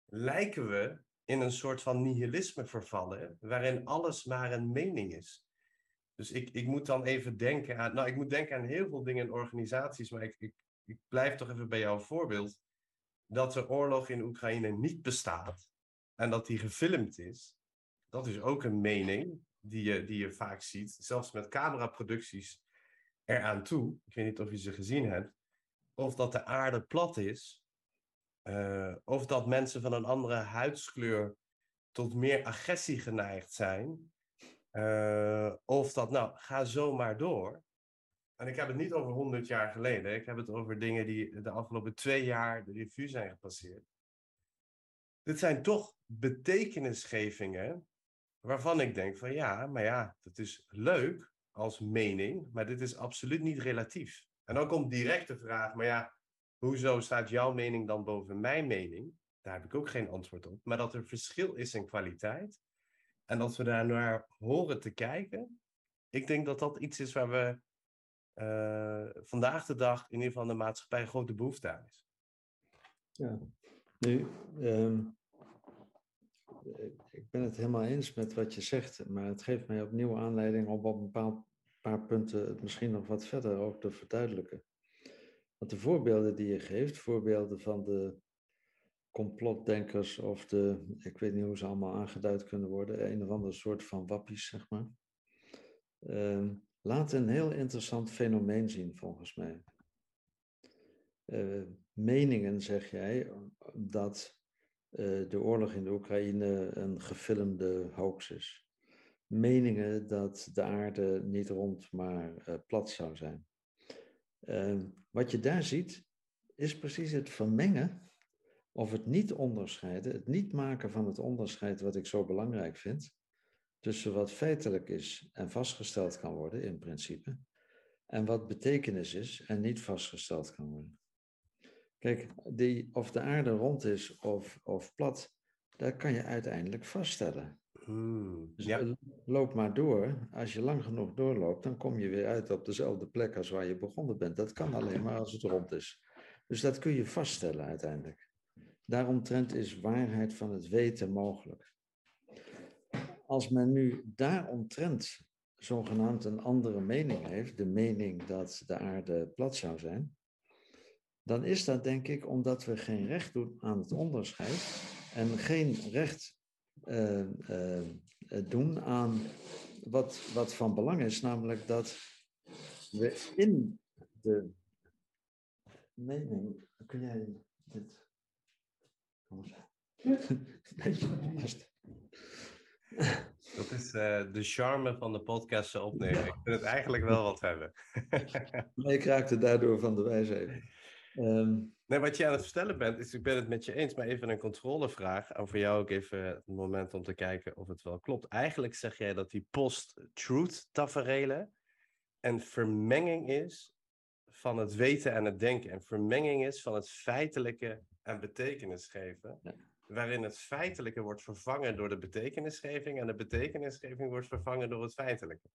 lijken we in een soort van nihilisme vervallen, waarin alles maar een mening is. Dus ik, ik moet dan even denken aan, nou ik moet denken aan heel veel dingen in organisaties, maar ik, ik, ik blijf toch even bij jouw voorbeeld dat de oorlog in Oekraïne niet bestaat en dat die gefilmd is, dat is ook een mening die je, die je vaak ziet, zelfs met cameraproducties eraan toe. Ik weet niet of je ze gezien hebt. Of dat de aarde plat is, uh, of dat mensen van een andere huidskleur tot meer agressie geneigd zijn. Uh, of dat, nou, ga zo maar door. En ik heb het niet over 100 jaar geleden. Ik heb het over dingen die de afgelopen twee jaar de revue zijn gepasseerd. Dit zijn toch betekenisgevingen waarvan ik denk van ja, maar ja, dat is leuk als mening, maar dit is absoluut niet relatief. En dan komt direct de vraag, maar ja, hoezo staat jouw mening dan boven mijn mening? Daar heb ik ook geen antwoord op. Maar dat er verschil is in kwaliteit en dat we daar naar horen te kijken, ik denk dat dat iets is waar we uh, vandaag de dag in ieder geval de maatschappij grote behoefte aan is. Ja, nu, um, ik ben het helemaal eens met wat je zegt, maar het geeft mij opnieuw aanleiding om op een bepaald paar punten het misschien nog wat verder ook te verduidelijken. Want de voorbeelden die je geeft, voorbeelden van de complotdenkers of de, ik weet niet hoe ze allemaal aangeduid kunnen worden, een of ander soort van wappies, zeg maar. Uh, laat een heel interessant fenomeen zien, volgens mij. Uh, meningen, zeg jij, dat uh, de oorlog in de Oekraïne een gefilmde hoax is. Meningen dat de aarde niet rond, maar uh, plat zou zijn. Wat je daar ziet, is precies het vermengen of het niet onderscheiden, het niet maken van het onderscheid wat ik zo belangrijk vind, tussen wat feitelijk is en vastgesteld kan worden in principe, en wat betekenis is en niet vastgesteld kan worden. Kijk, die, of de aarde rond is of, of plat, dat kan je uiteindelijk vaststellen. Hmm, dus ja. loop maar door. Als je lang genoeg doorloopt, dan kom je weer uit op dezelfde plek als waar je begonnen bent. Dat kan alleen maar als het rond is. Dus dat kun je vaststellen uiteindelijk. Daaromtrent is waarheid van het weten mogelijk. Als men nu daaromtrent zogenaamd een andere mening heeft, de mening dat de aarde plat zou zijn, dan is dat denk ik omdat we geen recht doen aan het onderscheid en geen recht uh, uh, doen aan wat, wat van belang is, namelijk dat we in de mening. Kun jij dit. Vast. Dat is uh, de charme van de podcast opnemen. Ik vind het eigenlijk wel wat hebben. ik raakte daardoor van de wijsheid. Um, nee, wat je aan het vertellen bent, is ik ben het met je eens, maar even een controlevraag. En voor jou ook even het moment om te kijken of het wel klopt. Eigenlijk zeg jij dat die post-truth taferelen een vermenging is van het weten en het denken. En vermenging is van het feitelijke en betekenisgeven. Ja. Waarin het feitelijke wordt vervangen door de betekenisgeving en de betekenisgeving wordt vervangen door het feitelijke.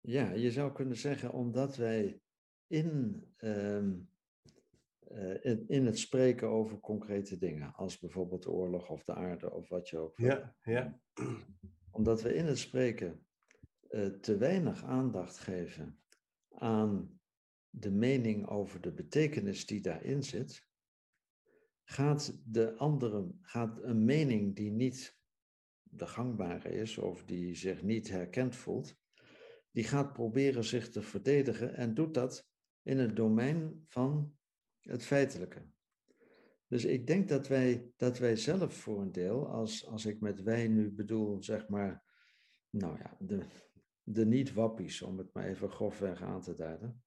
Ja, je zou kunnen zeggen, omdat wij in, um, uh, in, in, het spreken over concrete dingen, als bijvoorbeeld de oorlog of de aarde of wat je ook. Ja, ja. Omdat we in het spreken uh, te weinig aandacht geven aan de mening over de betekenis die daarin zit, gaat de andere, gaat een mening die niet de gangbare is of die zich niet herkend voelt, die gaat proberen zich te verdedigen en doet dat in het domein van het feitelijke. Dus ik denk dat wij, dat wij zelf voor een deel, als, als ik met wij nu bedoel, zeg maar, nou ja, de, de niet-wappies, om het maar even grofweg aan te duiden.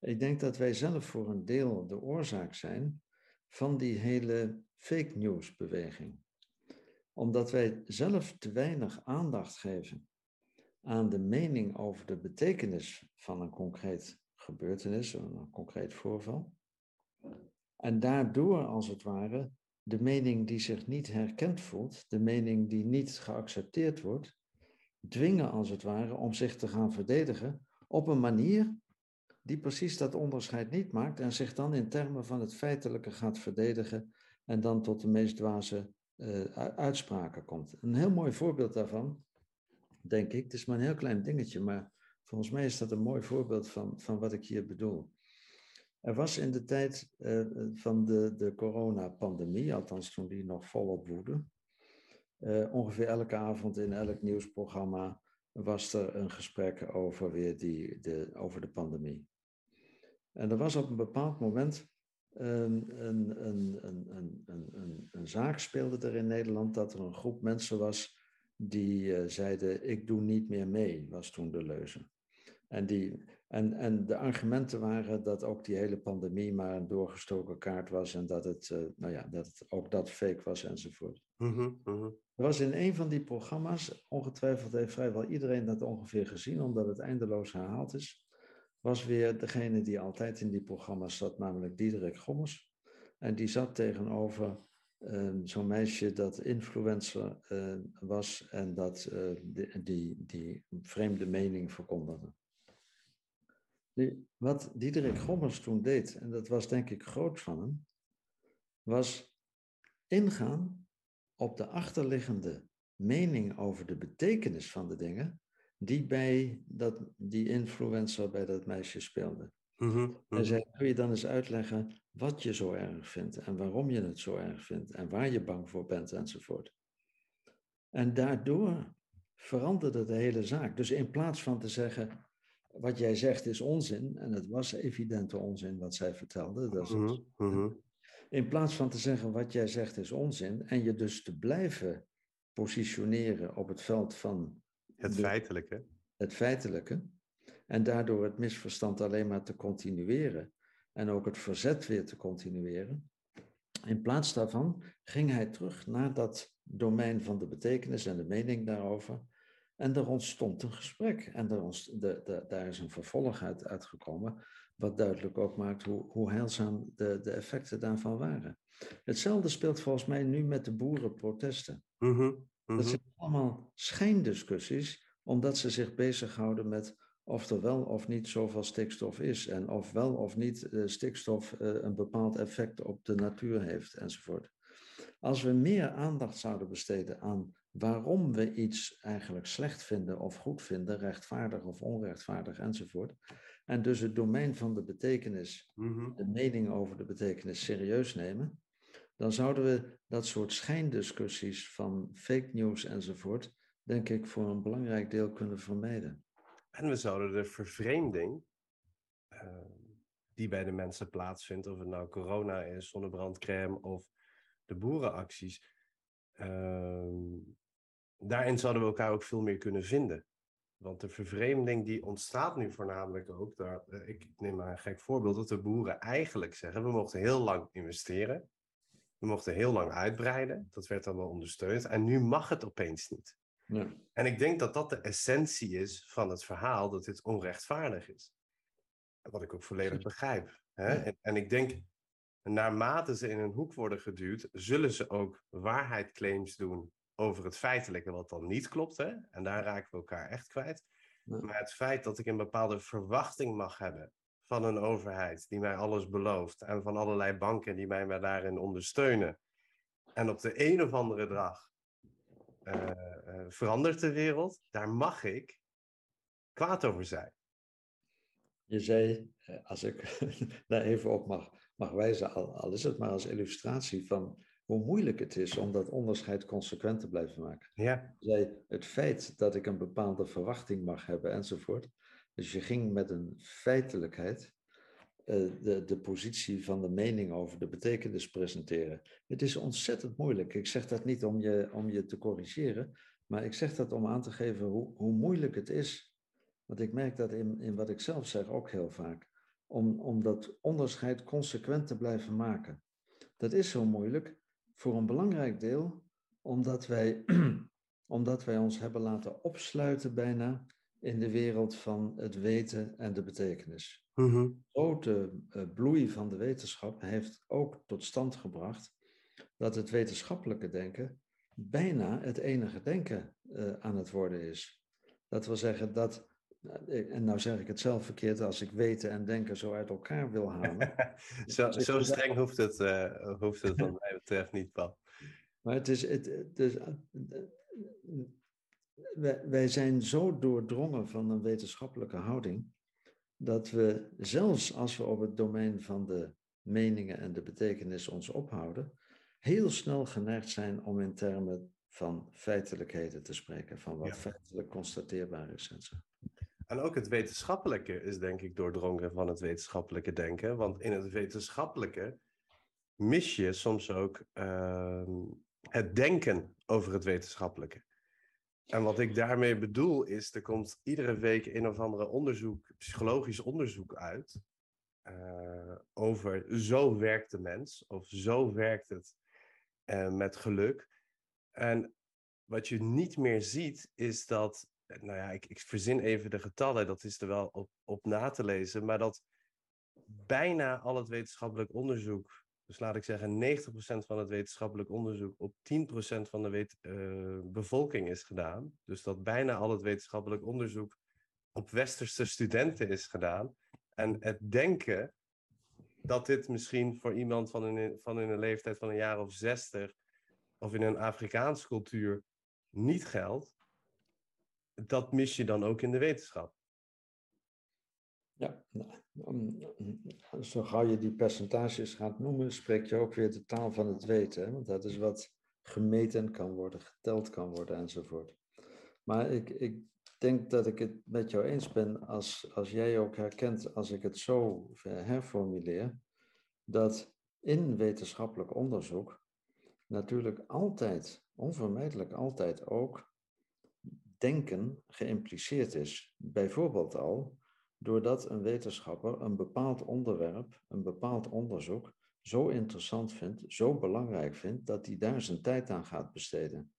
Ik denk dat wij zelf voor een deel de oorzaak zijn van die hele fake news beweging. Omdat wij zelf te weinig aandacht geven aan de mening over de betekenis van een concreet gebeurtenis, een concreet voorval. En daardoor, als het ware, de mening die zich niet herkend voelt, de mening die niet geaccepteerd wordt, dwingen als het ware om zich te gaan verdedigen op een manier die precies dat onderscheid niet maakt en zich dan in termen van het feitelijke gaat verdedigen en dan tot de meest dwaze uh, uitspraken komt. Een heel mooi voorbeeld daarvan, denk ik, het is maar een heel klein dingetje, maar volgens mij is dat een mooi voorbeeld van, van wat ik hier bedoel. Er was in de tijd uh, van de, de coronapandemie, althans toen die nog volop woedde, uh, ongeveer elke avond in elk nieuwsprogramma was er een gesprek over, weer die, de, over de pandemie. En er was op een bepaald moment een, een, een, een, een, zaak speelde er in Nederland dat er een groep mensen was die uh, zeiden, ik doe niet meer mee, was toen de leuze. En, die, en, en de argumenten waren dat ook die hele pandemie maar een doorgestoken kaart was en dat het, uh, nou ja, dat het ook dat fake was enzovoort. Mm Er was in een van die programma's, ongetwijfeld heeft vrijwel iedereen dat ongeveer gezien, omdat het eindeloos herhaald is, was weer degene die altijd in die programma's zat, namelijk Diederik Gommers. En die zat tegenover uh, zo'n meisje dat influencer uh, was en dat uh, die, die, die vreemde mening verkondigde. Wat Diederik Gommers toen deed, en dat was denk ik groot van hem, was ingaan op de achterliggende mening over de betekenis van de dingen die bij dat, die influencer bij dat meisje speelde. Mm En zei, kun je dan eens uitleggen wat je zo erg vindt en waarom je het zo erg vindt en waar je bang voor bent enzovoort. En daardoor veranderde de hele zaak. Dus in plaats van te zeggen, wat jij zegt is onzin, en het was evidente onzin wat zij vertelde, dat is mhm, in plaats van te zeggen wat jij zegt is onzin en je dus te blijven positioneren op het veld van het feitelijke. Het feitelijke. En daardoor het misverstand alleen maar te continueren. En ook het verzet weer te continueren. In plaats daarvan ging hij terug naar dat domein van de betekenis en de mening daarover. En er ontstond een gesprek. En er ontstond, de, de, daar is een vervolg uit, uitgekomen, wat duidelijk ook maakt hoe, hoe heilzaam de, de effecten daarvan waren. Hetzelfde speelt volgens mij nu met de boerenprotesten. Mm dat mhm. zijn allemaal schijndiscussies, omdat ze zich bezighouden met of er wel of niet zoveel stikstof is en of wel of niet uh, stikstof uh, een bepaald effect op de natuur heeft enzovoort. Als we meer aandacht zouden besteden aan waarom we iets eigenlijk slecht vinden of goed vinden, rechtvaardig of onrechtvaardig enzovoort, en dus het domein van de betekenis, mhm. de mening over de betekenis serieus nemen, dan zouden we dat soort schijndiscussies van fake news enzovoort, denk ik, voor een belangrijk deel kunnen vermijden. En we zouden de vervreemding uh, die bij de mensen plaatsvindt, of het nou corona is, zonnebrandcrème of de boerenacties, uh, daarin zouden we elkaar ook veel meer kunnen vinden. Want de vervreemding die ontstaat nu voornamelijk ook, daar, eh, ik neem maar een gek voorbeeld, dat de boeren eigenlijk zeggen, we mochten heel lang investeren, we mochten heel lang uitbreiden, dat werd allemaal ondersteund en nu mag het opeens niet. Ja. En ik denk dat dat de essentie is van het verhaal, dat dit onrechtvaardig is. Wat ik ook volledig begrijp. Hè? En, en ik denk, naarmate ze in een hoek worden geduwd, zullen ze ook waarheidclaims doen over het feitelijke wat dan niet klopt. Hè? En daar raken we elkaar echt kwijt. Maar het feit dat ik een bepaalde verwachting mag hebben van een overheid die mij alles belooft en van allerlei banken die mij daarin ondersteunen. En op de een of andere dag uh, uh, verandert de wereld, daar mag ik kwaad over zijn. Je zei, eh, als ik daar even op mag, mag wijzen, al, al is het maar als illustratie van hoe moeilijk het is om dat onderscheid consequent te blijven maken. Ja. Zij, het feit dat ik een bepaalde verwachting mag hebben enzovoort. Dus je ging met een feitelijkheid uh, de, de positie van de mening over de betekenis presenteren. Het is ontzettend moeilijk. Ik zeg dat niet om je, om je te corrigeren, maar ik zeg dat om aan te geven hoe, hoe moeilijk het is. Want ik merk dat in, in wat ik zelf zeg ook heel vaak. Om, om dat onderscheid consequent te blijven maken. Dat is zo moeilijk, voor een belangrijk deel omdat wij, omdat wij ons hebben laten opsluiten bijna in de wereld van het weten en de betekenis. De grote uh, bloei van de wetenschap heeft ook tot stand gebracht dat het wetenschappelijke denken bijna het enige denken uh, aan het worden is. Dat wil zeggen dat eh, en nou zeg ik het zelf verkeerd, als ik weten en denken zo uit elkaar wil halen. zo, zo streng hoeft het, uh, hoeft het wat mij betreft niet, Paul. Maar het is, het, dus, wij, wij zijn zo doordrongen van een wetenschappelijke houding, dat we zelfs als we op het domein van de meningen en de betekenis ons ophouden, heel snel geneigd zijn om in termen van feitelijkheden te spreken, van wat ja. feitelijk constateerbaar is. En zo. En ook het wetenschappelijke is denk ik doordrongen van het wetenschappelijke denken. Want in het wetenschappelijke mis je soms ook uh, het denken over het wetenschappelijke. En wat ik daarmee bedoel is, er komt iedere week een of andere onderzoek, psychologisch onderzoek uit. Uh, over zo werkt de mens, of zo werkt het uh, met geluk. En wat je niet meer ziet, is dat nou ja, ik, ik verzin even de getallen, dat is er wel op, op na te lezen, maar dat bijna al het wetenschappelijk onderzoek, dus laat ik zeggen 90% van het wetenschappelijk onderzoek op 10% van de uh, bevolking is gedaan. Dus dat bijna al het wetenschappelijk onderzoek op westerse studenten is gedaan. En het denken dat dit misschien voor iemand van in, van in een leeftijd van een jaar of 60 of in een Afrikaanse cultuur niet geldt, dat mis je dan ook in de wetenschap. Ja, zo gauw je die percentages gaat noemen, spreek je ook weer de taal van het weten. Want dat is wat gemeten kan worden, geteld kan worden enzovoort. Maar ik, ik denk dat ik het met jou eens ben als, als jij ook herkent, als ik het zo herformuleer, dat in wetenschappelijk onderzoek natuurlijk altijd, onvermijdelijk altijd ook, denken geïmpliceerd is. Bijvoorbeeld al doordat een wetenschapper een bepaald onderwerp, een bepaald onderzoek zo interessant vindt, zo belangrijk vindt, dat hij daar zijn tijd aan gaat besteden.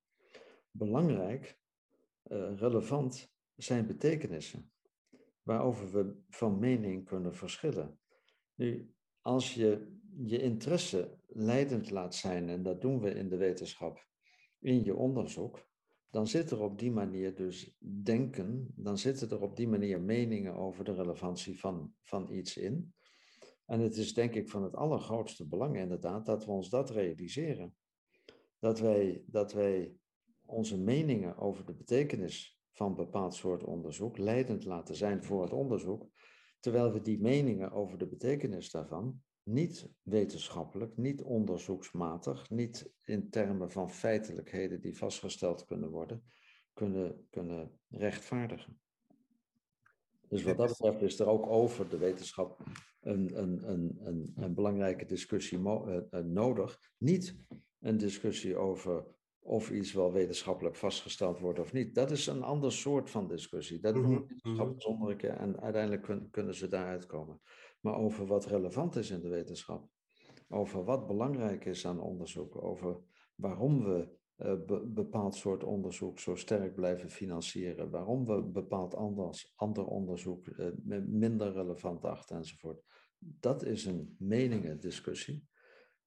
Belangrijk, uh, relevant zijn betekenissen, waarover we van mening kunnen verschillen. Nu, als je je interesse leidend laat zijn, en dat doen we in de wetenschap, in je onderzoek, dan zit er op die manier dus denken, dan zitten er op die manier meningen over de relevantie van, van iets in. En het is denk ik van het allergrootste belang inderdaad dat we ons dat realiseren. Dat wij, dat wij onze meningen over de betekenis van bepaald soort onderzoek leidend laten zijn voor het onderzoek, terwijl we die meningen over de betekenis daarvan niet wetenschappelijk, niet onderzoeksmatig, niet in termen van feitelijkheden die vastgesteld kunnen worden, kunnen, kunnen rechtvaardigen. Dus wat dat betreft is er ook over de wetenschap een, een, een, een, een belangrijke discussie uh, uh, nodig. Niet een discussie over of iets wel wetenschappelijk vastgesteld wordt of niet. Dat is een ander soort van discussie. Dat doen Mhm, wetenschappers onder een keer en uiteindelijk kun- kunnen ze daaruit komen. Maar over wat relevant is in de wetenschap, over wat belangrijk is aan onderzoek, over waarom we eh, be- bepaald soort onderzoek zo sterk blijven financieren, waarom we bepaald anders, ander onderzoek eh, mi- minder relevant achten enzovoort. Dat is een meningendiscussie,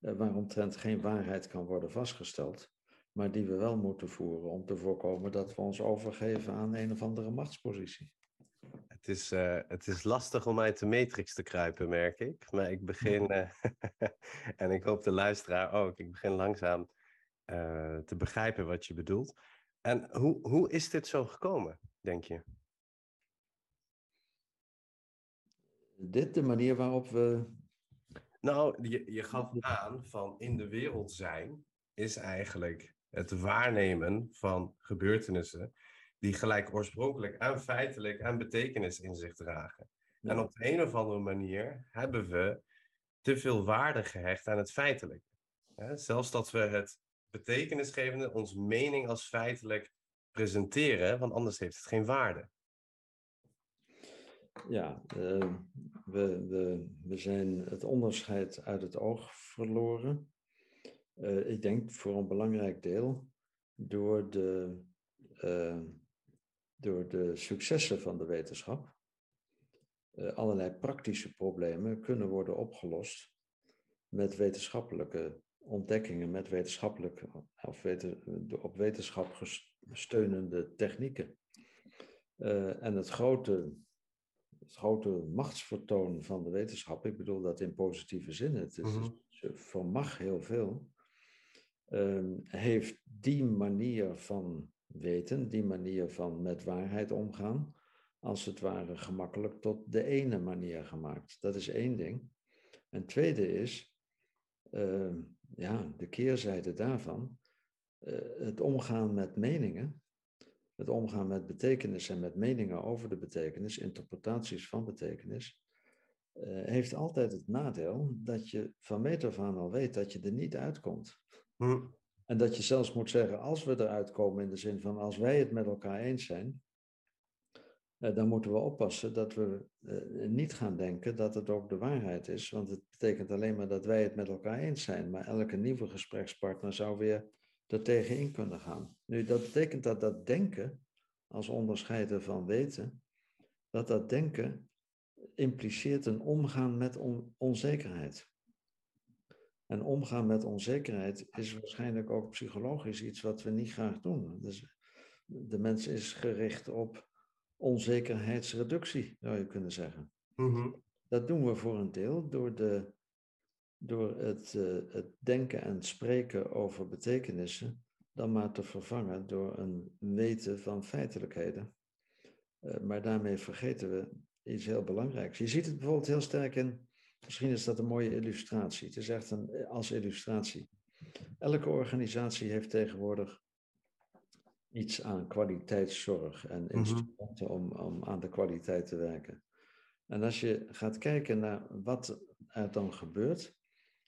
eh, waaromtrent geen waarheid kan worden vastgesteld, maar die we wel moeten voeren om te voorkomen dat we ons overgeven aan een of andere machtspositie. Het is, eh, het is lastig om uit de matrix te kruipen, merk ik. Maar ik begin, eh, en ik hoop de luisteraar ook, ik begin langzaam eh, te begrijpen wat je bedoelt. En hoe, hoe is dit zo gekomen, denk je? Dit de manier waarop we. Nou, je, je gaf aan van in de wereld zijn is eigenlijk het waarnemen van gebeurtenissen die gelijk oorspronkelijk en feitelijk en betekenis in zich dragen. Ja. En op de een of andere manier hebben we te veel waarde gehecht aan het feitelijke. Zelfs dat we het betekenisgevende, ons mening als feitelijk presenteren, want anders heeft het geen waarde. Ja, eh, we, we, we zijn het onderscheid uit het oog verloren. Eh, ik denk voor een belangrijk deel door de, eh, door de successen van de wetenschap. Eh, allerlei praktische problemen kunnen worden opgelost met wetenschappelijke ontdekkingen, met wetenschappelijke of weten, op wetenschap gesteunende technieken. Eh, en het grote het grote machtsvertoon van de wetenschap, ik bedoel dat in positieve zin, het is, ze vermag heel veel, ehm, heeft die manier van weten, die manier van met waarheid omgaan, als het ware gemakkelijk tot de ene manier gemaakt. Dat is één ding. En tweede is, ehm, ja, de keerzijde daarvan, eh, het omgaan met meningen, het omgaan met betekenis en met meningen over de betekenis, interpretaties van betekenis, eh, heeft altijd het nadeel dat je van meet af aan al weet dat je er niet uitkomt. Hm. En dat je zelfs moet zeggen, als we eruit komen in de zin van als wij het met elkaar eens zijn, eh, dan moeten we oppassen dat we eh, niet gaan denken dat het ook de waarheid is. Want het betekent alleen maar dat wij het met elkaar eens zijn. Maar elke nieuwe gesprekspartner zou weer er tegenin kunnen gaan. Nu, dat betekent dat dat denken, als onderscheiden van weten, dat dat denken impliceert een omgaan met on- onzekerheid. En omgaan met onzekerheid is waarschijnlijk ook psychologisch iets wat we niet graag doen. Dus de mens is gericht op onzekerheidsreductie, zou je kunnen zeggen. Mhm. Dat doen we voor een deel door, de, door het, eh, het denken en spreken over betekenissen dan maar te vervangen door een weten van feitelijkheden. Eh, maar daarmee vergeten we iets heel belangrijks. Je ziet het bijvoorbeeld heel sterk in, misschien is dat een mooie illustratie. Het is echt een, als illustratie. Elke organisatie heeft tegenwoordig iets aan kwaliteitszorg en Mhm. instrumenten om, om aan de kwaliteit te werken. En als je gaat kijken naar wat er dan gebeurt,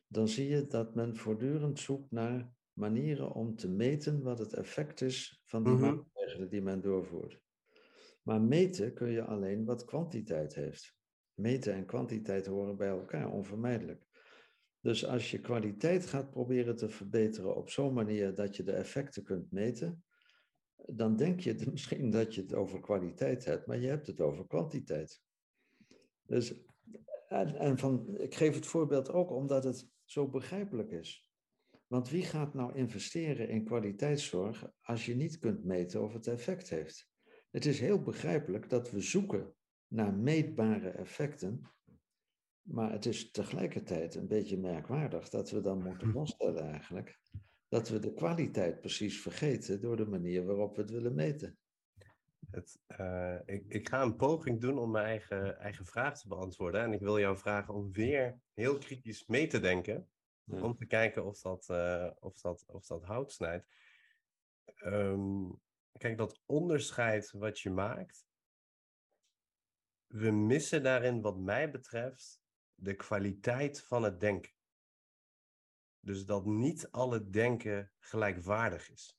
dan zie je dat men voortdurend zoekt naar manieren om te meten wat het effect is van die Mhm. maatregelen die men doorvoert. Maar meten kun je alleen wat kwantiteit heeft. Meten en kwantiteit horen bij elkaar, onvermijdelijk. Dus als je kwaliteit gaat proberen te verbeteren op zo'n manier dat je de effecten kunt meten, dan denk je misschien dat je het over kwaliteit hebt, maar je hebt het over kwantiteit. Dus, en, en van, ik geef het voorbeeld ook omdat het zo begrijpelijk is. Want wie gaat nou investeren in kwaliteitszorg als je niet kunt meten of het effect heeft? Het is heel begrijpelijk dat we zoeken naar meetbare effecten, maar het is tegelijkertijd een beetje merkwaardig dat we dan moeten vaststellen eigenlijk dat we de kwaliteit precies vergeten door de manier waarop we het willen meten. Het, eh, ik, ik ga een poging doen om mijn eigen, eigen vraag te beantwoorden. En ik wil jou vragen om weer heel kritisch mee te denken. Ja. Om te kijken of dat, eh, of dat, of dat hout snijdt. Ehm, kijk, dat onderscheid wat je maakt. We missen daarin, wat mij betreft, de kwaliteit van het denken. Dus dat niet alle denken gelijkwaardig is.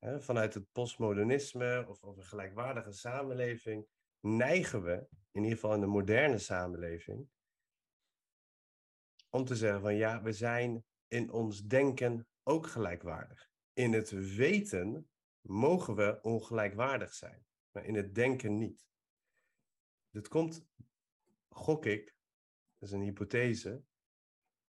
vanuit het postmodernisme of, of een gelijkwaardige samenleving, neigen we, in ieder geval in de moderne samenleving, om te zeggen van ja, we zijn in ons denken ook gelijkwaardig. In het weten mogen we ongelijkwaardig zijn, maar in het denken niet. Dit komt, gok ik, dat is een hypothese,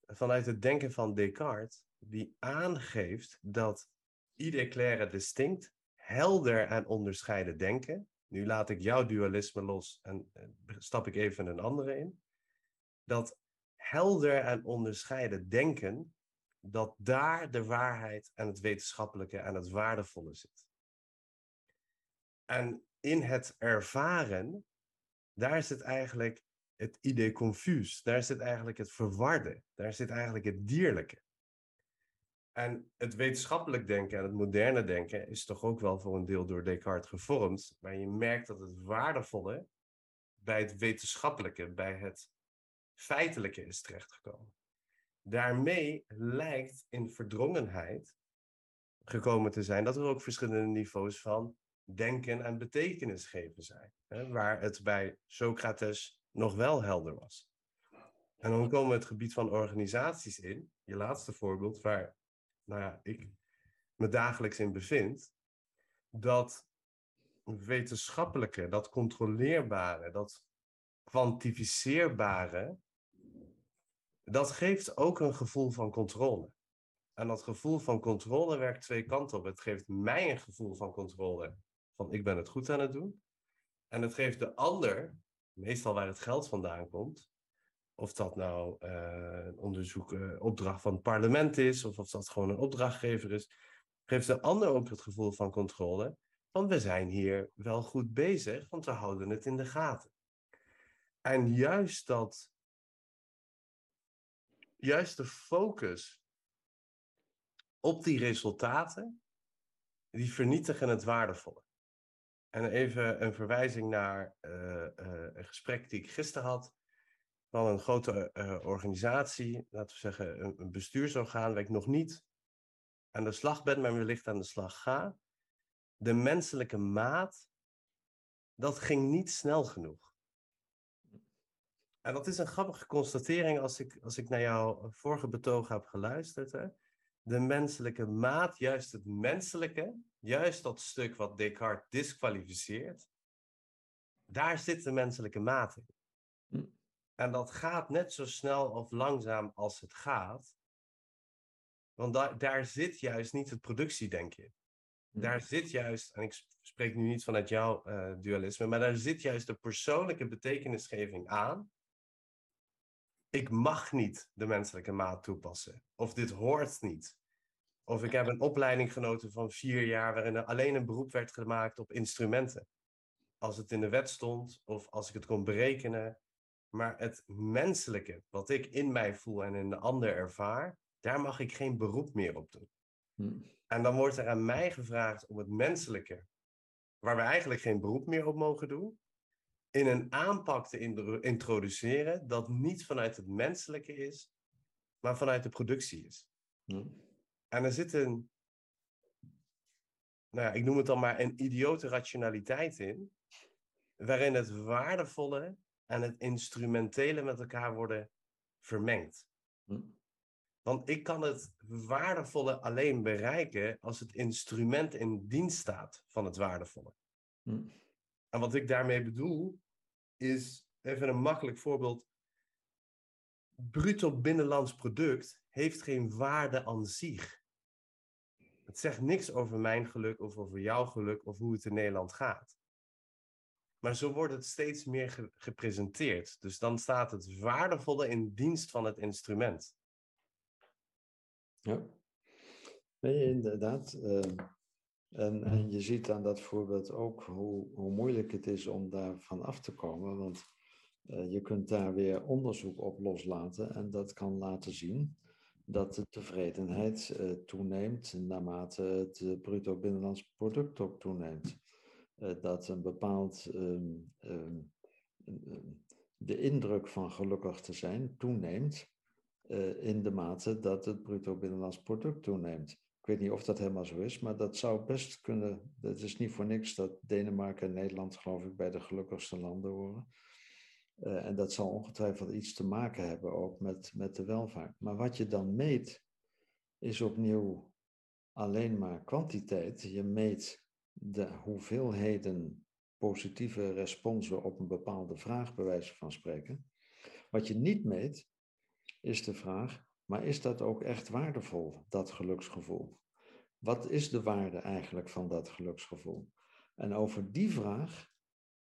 vanuit het denken van Descartes, die aangeeft dat ieder claire distinct, helder en onderscheiden denken. Nu laat ik jouw dualisme los en stap ik even een andere in. Dat helder en onderscheiden denken, dat daar de waarheid en het wetenschappelijke en het waardevolle zit. En in het ervaren, daar zit eigenlijk het idee confus, daar zit eigenlijk het verwarde, daar zit eigenlijk het dierlijke. En het wetenschappelijk denken en het moderne denken is toch ook wel voor een deel door Descartes gevormd, maar je merkt dat het waardevolle bij het wetenschappelijke, bij het feitelijke is terechtgekomen. Daarmee lijkt in verdrongenheid gekomen te zijn dat er ook verschillende niveaus van denken en betekenis geven zijn. Waar het bij Socrates nog wel helder was. En dan komen we het gebied van organisaties in, je laatste voorbeeld, waar nou ja, ik me dagelijks in bevind, dat wetenschappelijke, dat controleerbare, dat kwantificeerbare, dat geeft ook een gevoel van controle. En dat gevoel van controle werkt twee kanten op. Het geeft mij een gevoel van controle, van ik ben het goed aan het doen. En het geeft de ander, meestal waar het geld vandaan komt, of dat nou uh, een onderzoek, uh, opdracht van het parlement is, of of dat gewoon een opdrachtgever is, geeft de ander ook het gevoel van controle. Want we zijn hier wel goed bezig, want we houden het in de gaten. En juist dat, juist de focus op die resultaten, die vernietigen het waardevolle. En even een verwijzing naar uh, een gesprek die ik gisteren had van een grote uh, organisatie, laten we zeggen een, een bestuursorgaan, waar ik nog niet aan de slag ben, maar wellicht aan de slag ga. De menselijke maat, dat ging niet snel genoeg. En dat is een grappige constatering als ik, als ik naar jouw vorige betoog heb geluisterd. Hè? De menselijke maat, juist het menselijke, juist dat stuk wat Descartes disqualificeert, daar zit de menselijke maat in. Hm. En dat gaat net zo snel of langzaam als het gaat. Want da daar zit juist niet het productiedenken in. Hm. Daar zit juist, en ik spreek nu niet vanuit jouw uh, dualisme, maar daar zit juist de persoonlijke betekenisgeving aan. Ik mag niet de menselijke maat toepassen. Of dit hoort niet. Of ik heb een opleiding genoten van vier jaar waarin er alleen een beroep werd gemaakt op instrumenten. Als het in de wet stond of als ik het kon berekenen. Maar het menselijke, wat ik in mij voel en in de ander ervaar, daar mag ik geen beroep meer op doen. Hm. En dan wordt er aan mij gevraagd om het menselijke, waar we eigenlijk geen beroep meer op mogen doen, in een aanpak te introduceren dat niet vanuit het menselijke is, maar vanuit de productie is. Hm. En er zit een, nou ja, ik noem het dan maar een idiote rationaliteit in, waarin het waardevolle en het instrumentele met elkaar worden vermengd. Hm. Want ik kan het waardevolle alleen bereiken als het instrument in dienst staat van het waardevolle. Hm. En wat ik daarmee bedoel, is even een makkelijk voorbeeld. Bruto binnenlands product heeft geen waarde aan zich. Het zegt niks over mijn geluk of over jouw geluk of hoe het in Nederland gaat. Maar zo wordt het steeds meer gepresenteerd. Dus dan staat het waardevolle in dienst van het instrument. Ja, nee, inderdaad. Ehm, en, en je ziet aan dat voorbeeld ook hoe, hoe moeilijk het is om daarvan af te komen. Want uh, je kunt daar weer onderzoek op loslaten en dat kan laten zien dat de tevredenheid uh, toeneemt naarmate het uh, bruto binnenlands product ook toeneemt. Dat een bepaald um, um, de indruk van gelukkig te zijn toeneemt in de mate dat het bruto binnenlands product toeneemt. Ik weet niet of dat helemaal zo is, maar dat zou best kunnen. Het is niet voor niks dat Denemarken en Nederland, geloof ik, bij de gelukkigste landen horen. Uh, en dat zal ongetwijfeld iets te maken hebben ook met, met de welvaart. Maar wat je dan meet, is opnieuw alleen maar kwantiteit. Je meet de hoeveelheden positieve responsen op een bepaalde vraag, bij wijze van spreken. Wat je niet meet, is de vraag, maar is dat ook echt waardevol, dat geluksgevoel? Wat is de waarde eigenlijk van dat geluksgevoel? En over die vraag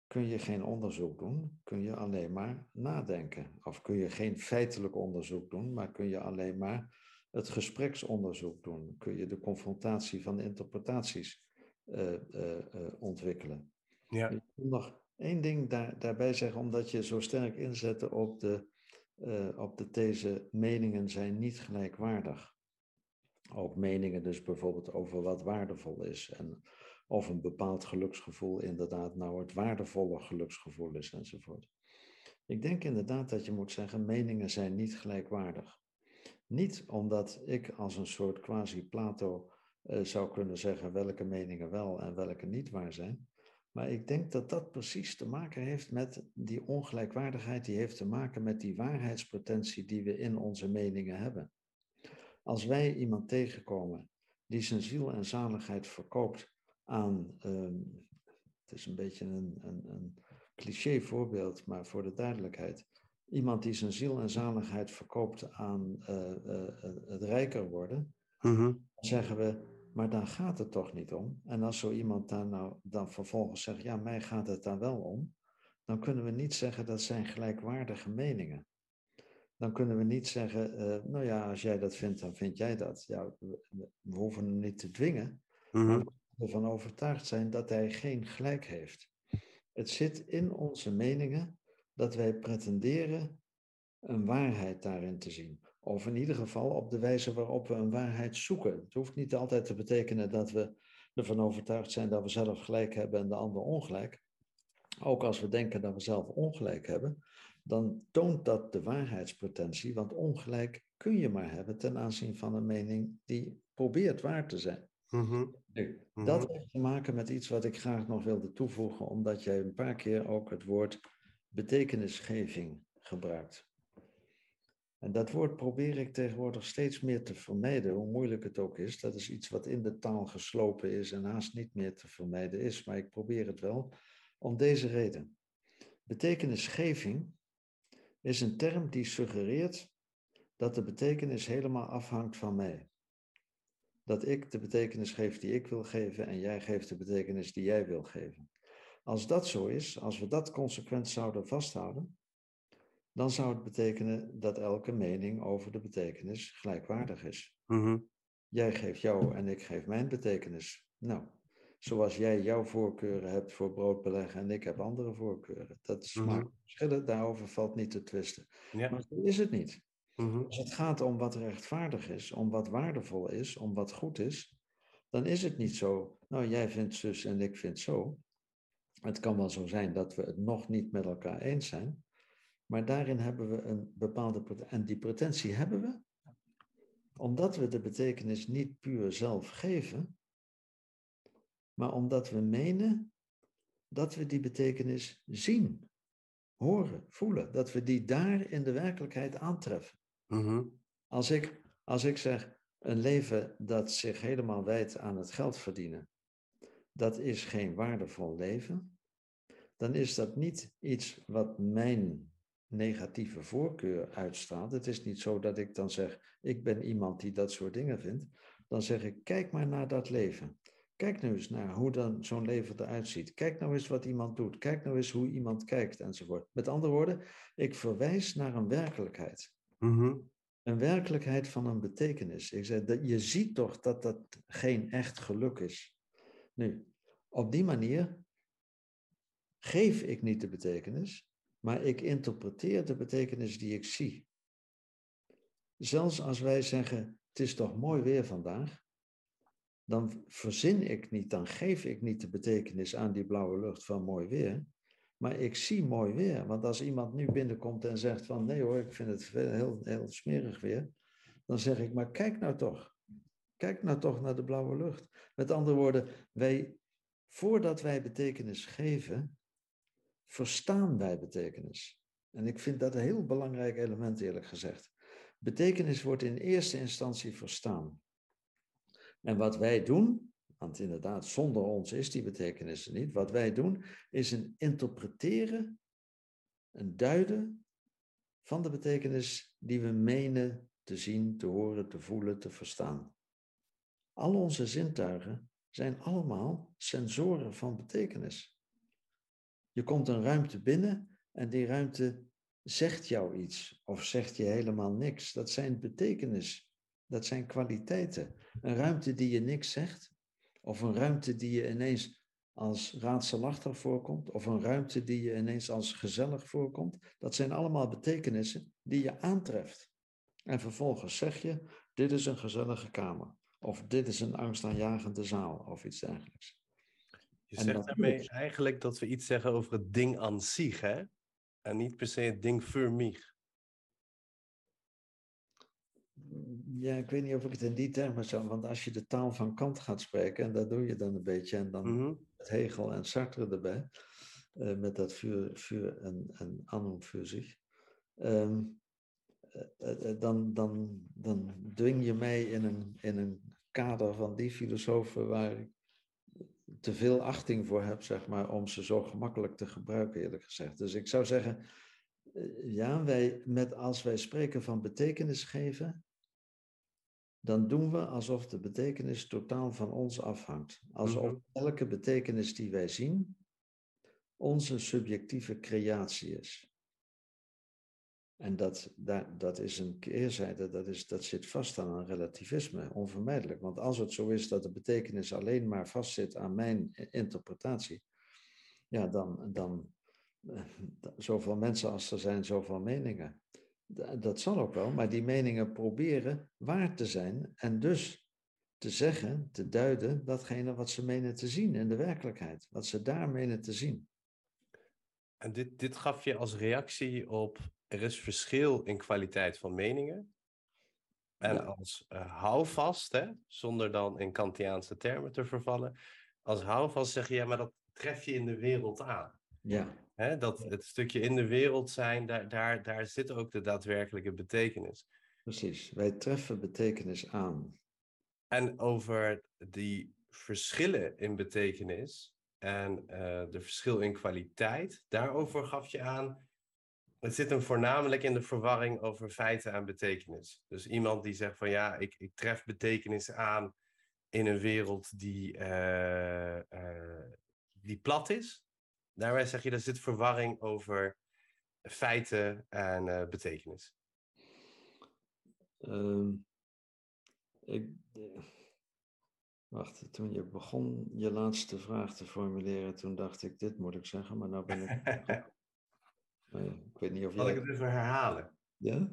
kun je geen onderzoek doen, kun je alleen maar nadenken. Of kun je geen feitelijk onderzoek doen, maar kun je alleen maar het gespreksonderzoek doen. Kun je de confrontatie van de interpretaties uh, uh, uh, ontwikkelen. Ja. Ik wil nog één ding daar, daarbij zeggen, omdat je zo sterk inzette op de, op de these meningen zijn niet gelijkwaardig. Ook meningen dus bijvoorbeeld over wat waardevol is en of een bepaald geluksgevoel inderdaad nou het waardevolle geluksgevoel is enzovoort. Ik denk inderdaad dat je moet zeggen, meningen zijn niet gelijkwaardig. Niet omdat ik als een soort quasi-Plato uh, zou kunnen zeggen welke meningen wel en welke niet waar zijn. Maar ik denk dat dat precies te maken heeft met die ongelijkwaardigheid, die heeft te maken met die waarheidspretentie die we in onze meningen hebben. Als wij iemand tegenkomen die zijn ziel en zaligheid verkoopt aan, uh, het is een beetje een, een, een cliché voorbeeld, maar voor de duidelijkheid, iemand die zijn ziel en zaligheid verkoopt aan uh, uh, het rijker worden, dan zeggen we, maar daar gaat het toch niet om. En als zo iemand daar nou dan vervolgens zegt, ja, mij gaat het daar wel om, dan kunnen we niet zeggen dat zijn gelijkwaardige meningen. Dan kunnen we niet zeggen, uh, nou ja, als jij dat vindt, dan vind jij dat. Ja, we, we hoeven hem niet te dwingen, maar we ervan overtuigd zijn dat hij geen gelijk heeft. Het zit in onze meningen dat wij pretenderen een waarheid daarin te zien. Of in ieder geval op de wijze waarop we een waarheid zoeken. Het hoeft niet altijd te betekenen dat we ervan overtuigd zijn dat we zelf gelijk hebben en de ander ongelijk. Ook als we denken dat we zelf ongelijk hebben, dan toont dat de waarheidspretentie, want ongelijk kun je maar hebben ten aanzien van een mening die probeert waar te zijn. Mm-hmm. Nu, dat mm-hmm. heeft te maken met iets wat ik graag nog wilde toevoegen, omdat jij een paar keer ook het woord betekenisgeving gebruikt. En dat woord probeer ik tegenwoordig steeds meer te vermijden, hoe moeilijk het ook is. Dat is iets wat in de taal geslopen is en haast niet meer te vermijden is, maar ik probeer het wel om deze reden. Betekenisgeving is een term die suggereert dat de betekenis helemaal afhangt van mij. Dat ik de betekenis geef die ik wil geven en jij geeft de betekenis die jij wil geven. Als dat zo is, als we dat consequent zouden vasthouden, dan zou het betekenen dat elke mening over de betekenis gelijkwaardig is. Mm-hmm. Jij geeft jou en ik geef mijn betekenis. Nou, zoals jij jouw voorkeuren hebt voor broodbeleggen en ik heb andere voorkeuren. Dat is mm-hmm. verschillen, daarover valt niet te twisten. Maar zo is het niet. Mm-hmm. Als het gaat om wat rechtvaardig is, om wat waardevol is, om wat goed is, dan is het niet zo, nou jij vindt zus en ik vind zo. Het kan wel zo zijn dat we het nog niet met elkaar eens zijn, maar daarin hebben we een bepaalde en die pretentie hebben we, omdat we de betekenis niet puur zelf geven, maar omdat we menen dat we die betekenis zien, horen, voelen, dat we die daar in de werkelijkheid aantreffen. Mm-hmm. Als, ik, als ik zeg, een leven dat zich helemaal wijdt aan het geld verdienen, dat is geen waardevol leven, dan is dat niet iets wat mijn negatieve voorkeur uitstraalt. Het is niet zo dat ik dan zeg, ik ben iemand die dat soort dingen vindt. Dan zeg ik, kijk maar naar dat leven. Kijk nou eens naar hoe dan zo'n leven eruit ziet. Kijk nou eens wat iemand doet. Kijk nou eens hoe iemand kijkt enzovoort. Met andere woorden, ik verwijs naar een werkelijkheid. Mm-hmm. Een werkelijkheid van een betekenis. Ik zeg, dat, je ziet toch dat dat geen echt geluk is. Nu, op die manier geef ik niet de betekenis, maar ik interpreteer de betekenis die ik zie. Zelfs als wij zeggen, het is toch mooi weer vandaag, dan verzin ik niet, dan geef ik niet de betekenis aan die blauwe lucht van mooi weer, maar ik zie mooi weer. Want als iemand nu binnenkomt en zegt van nee hoor, ik vind het heel, heel smerig weer, dan zeg ik, maar kijk nou toch. Kijk nou toch naar de blauwe lucht. Met andere woorden, wij, voordat wij betekenis geven, verstaan wij betekenis. En ik vind dat een heel belangrijk element, eerlijk gezegd. Betekenis wordt in eerste instantie verstaan. En wat wij doen, want inderdaad, zonder ons is die betekenis er niet. Wat wij doen, is een interpreteren, een duiden van de betekenis die we menen te zien, te horen, te voelen, te verstaan. Al onze zintuigen zijn allemaal sensoren van betekenis. Je komt een ruimte binnen en die ruimte zegt jou iets of zegt je helemaal niks. Dat zijn betekenis, dat zijn kwaliteiten. Een ruimte die je niks zegt, of een ruimte die je ineens als raadselachtig voorkomt, of een ruimte die je ineens als gezellig voorkomt, dat zijn allemaal betekenissen die je aantreft. En vervolgens zeg je, dit is een gezellige kamer, of dit is een angstaanjagende zaal, of iets dergelijks. Je zegt daarmee eigenlijk dat we iets zeggen over het ding aan zich, hè? En niet per se het ding voor mij. Ja, ik weet niet of ik het in die termen zou, want als je de taal van Kant gaat spreken, en dat doe je dan een beetje, en dan mm met Hegel en Sartre erbij, uh, met dat vuur, vuur en, en annum voor zich, um, uh, dan, dan, dan dwing je mij in een, in een kader van die filosofen waar ik te veel achting voor heb, zeg maar, om ze zo gemakkelijk te gebruiken, eerlijk gezegd. Dus ik zou zeggen, ja, wij, met, als wij spreken van betekenis geven, dan doen we alsof de betekenis totaal van ons afhangt. Alsof mhm. elke betekenis die wij zien onze subjectieve creatie is. En dat, dat, dat is een keerzijde, dat, is, dat zit vast aan een relativisme, onvermijdelijk. Want als het zo is dat de betekenis alleen maar vastzit aan mijn interpretatie, ja, dan, dan eh, zoveel mensen als er zijn, zoveel meningen. Dat zal ook wel, maar die meningen proberen waar te zijn en dus te zeggen, te duiden, datgene wat ze menen te zien in de werkelijkheid, wat ze daar menen te zien. En dit, dit gaf je als reactie op, er is verschil in kwaliteit van meningen. En als uh, houvast, hè, zonder dan in Kantiaanse termen te vervallen, als houvast zeg je, ja, maar dat tref je in de wereld aan. Ja. Hè, dat het stukje in de wereld zijn, daar, daar, daar zit ook de daadwerkelijke betekenis. Precies, wij treffen betekenis aan. En over die verschillen in betekenis en uh, de verschil in kwaliteit, daarover gaf je aan. Het zit hem voornamelijk in de verwarring over feiten en betekenis. Dus iemand die zegt van ja, ik, ik tref betekenis aan in een wereld die, uh, uh, die plat is. Daarbij zeg je, er zit verwarring over feiten en uh, betekenis. Um, ik, wacht, toen je begon je laatste vraag te formuleren, toen dacht ik, dit moet ik zeggen, maar nou ben ik... ik weet niet of Zal ik het even herhalen? Ja?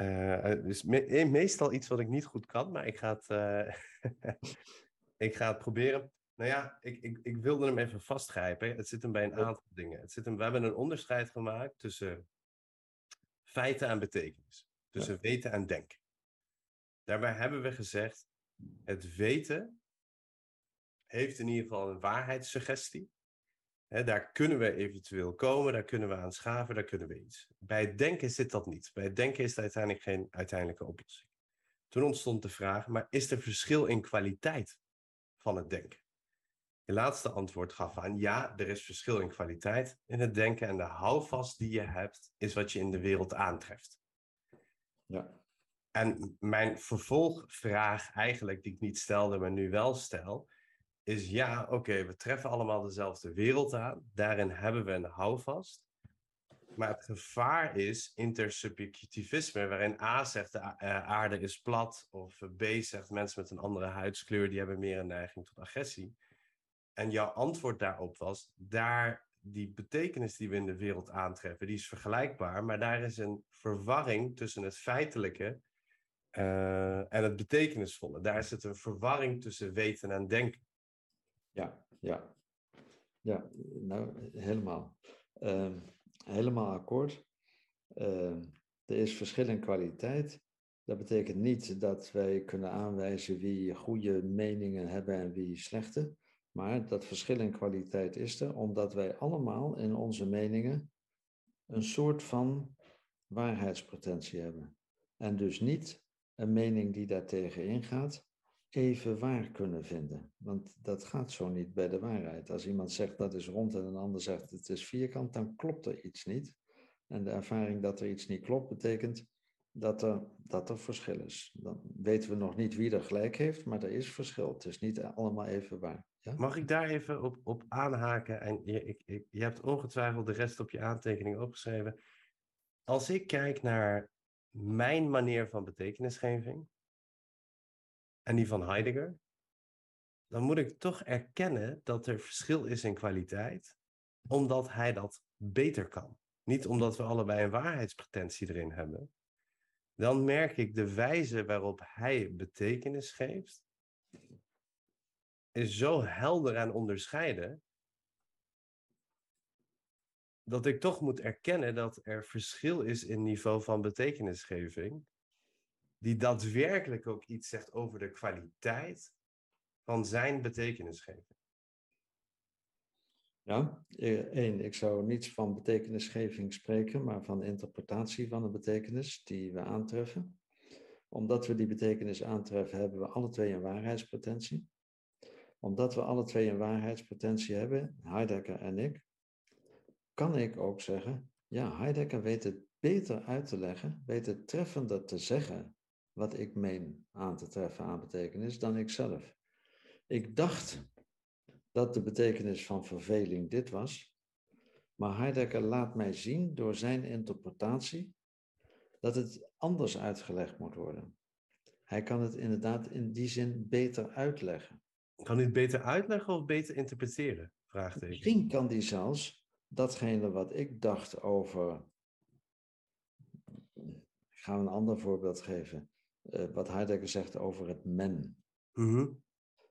Uh, dus me meestal iets wat ik niet goed kan, maar ik ga het, uh, ik ga het proberen. Nou ja, ik, ik, ik wilde hem even vastgrijpen. Het zit hem bij een aantal dingen. Het zit hem, we hebben een onderscheid gemaakt tussen feiten en betekenis. Tussen weten en denken. Daarbij hebben we gezegd, het weten heeft in ieder geval een waarheidssuggestie. He, daar kunnen we eventueel komen, daar kunnen we aan schaven, daar kunnen we iets. Bij het denken zit dat niet. Bij het denken is het uiteindelijk geen uiteindelijke oplossing. Toen ontstond de vraag, maar is er verschil in kwaliteit van het denken? Je laatste antwoord gaf aan ja, er is verschil in kwaliteit in het denken en de houvast die je hebt is wat je in de wereld aantreft. Ja. En mijn vervolgvraag eigenlijk, die ik niet stelde, maar nu wel stel, is ja, oké, we treffen allemaal dezelfde wereld aan. Daarin hebben we een houvast. Maar het gevaar is intersubjectivisme, waarin A zegt de eh, aarde is plat, of B zegt mensen met een andere huidskleur, die hebben meer een neiging tot agressie. En jouw antwoord daarop was, daar die betekenis die we in de wereld aantreffen, die is vergelijkbaar, maar daar is een verwarring tussen het feitelijke uh, en het betekenisvolle. Daar zit een verwarring tussen weten en denken. Ja, ja. Ja, nou, helemaal. Uh, helemaal akkoord. Uh, er is verschil in kwaliteit. Dat betekent niet dat wij kunnen aanwijzen wie goede meningen hebben en wie slechte. Maar dat verschil in kwaliteit is er, omdat wij allemaal in onze meningen een soort van waarheidspretentie hebben. En dus niet een mening die daartegen ingaat, even waar kunnen vinden. Want dat gaat zo niet bij de waarheid. Als iemand zegt dat is rond en een ander zegt het is vierkant, dan klopt er iets niet. En de ervaring dat er iets niet klopt, betekent dat er, dat er verschil is. Dan weten we nog niet wie er gelijk heeft, maar er is verschil. Het is niet allemaal even waar. Ja? Mag ik daar even op, op aanhaken? En je, ik, je hebt ongetwijfeld de rest op je aantekening opgeschreven. Als ik kijk naar mijn manier van betekenisgeving en die van Heidegger, dan moet ik toch erkennen dat er verschil is in kwaliteit, omdat hij dat beter kan. Niet omdat we allebei een waarheidspretentie erin hebben. Dan merk ik de wijze waarop hij betekenis geeft, is zo helder en onderscheiden, dat ik toch moet erkennen dat er verschil is in niveau van betekenisgeving, die daadwerkelijk ook iets zegt over de kwaliteit van zijn betekenisgeving. Ja, eh, één, ik zou niets van betekenisgeving spreken, maar van interpretatie van een betekenis die we aantreffen. Omdat we die betekenis aantreffen, hebben we alle twee een waarheidspretentie. Omdat we alle twee een waarheidspretentie hebben, Heidegger en ik, kan ik ook zeggen, ja, Heidegger weet het beter uit te leggen, weet het treffender te zeggen wat ik meen aan te treffen aan betekenis dan ik zelf. Ik dacht dat de betekenis van verveling dit was, maar Heidegger laat mij zien door zijn interpretatie dat het anders uitgelegd moet worden. Hij kan het inderdaad in die zin beter uitleggen. Kan hij het beter uitleggen of beter interpreteren? Vraagteken. Misschien kan hij zelfs datgene wat ik dacht over. Ik ga een ander voorbeeld geven. Uh, wat Heidegger zegt over het men. Mhm.